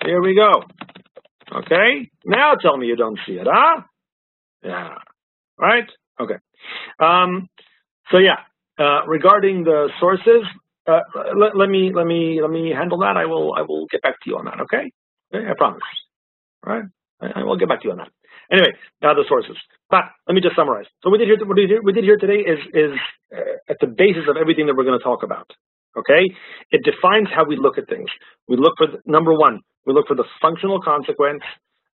Here we go. Okay. Now tell me you don't see it, huh? Yeah. Right? Okay. Um, so yeah, uh, regarding the sources, uh, let, let, me let me let me handle that. I will I will get back to you on that. Okay. okay I promise. All right. I, I will get back to you on that. Anyway, now the sources. But let me just summarize. So what we did here, what we did, we did here today is is uh, at the basis of everything that we're going to talk about. Okay, it defines how we look at things. We look for the, number one. We look for the functional consequence,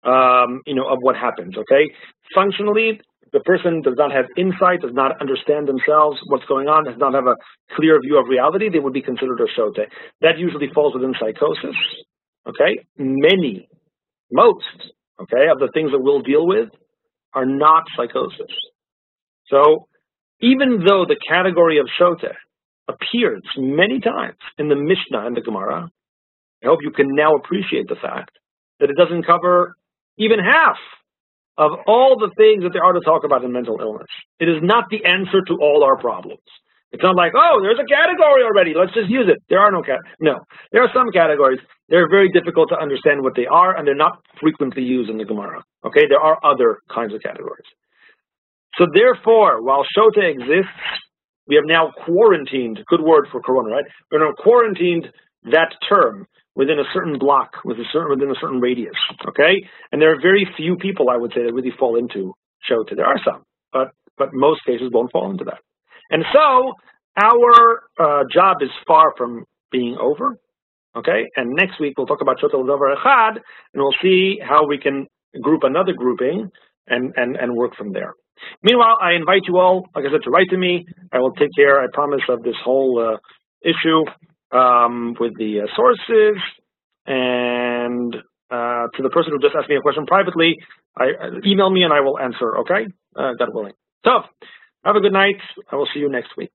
um, you know, of what happens. Okay, functionally, the person does not have insight, does not understand themselves, what's going on, does not have a clear view of reality. They would be considered a shote. That usually falls within psychosis. Okay, many, most okay, of the things that we'll deal with are not psychosis. So even though the category of shote appears many times in the Mishnah and the Gemara, I hope you can now appreciate the fact that it doesn't cover even half of all the things that there are to talk about in mental illness. It is not the answer to all our problems. It's not like, oh, there's a category already. Let's just use it. There are no cat. No, there are some categories. They're very difficult to understand what they are, and they're not frequently used in the Gemara. Okay, there are other kinds of categories. So therefore, while Shote exists, we have now quarantined. Good word for Corona, right? We're now quarantined that term within a certain block, with a certain, within a certain radius. Okay, and there are very few people, I would say, that really fall into Shote. There are some, but but most cases won't fall into that. And so our uh, job is far from being over. Okay, and next week we'll talk about Shotel Davar Echad, and we'll see how we can group another grouping and, and, and work from there. Meanwhile, I invite you all, like I said, to write to me. I will take care, I promise, of this whole uh, issue um, with the uh, sources and uh, to the person who just asked me a question privately, I, email me and I will answer. Okay, uh, God willing. So, have a good night. I will see you next week.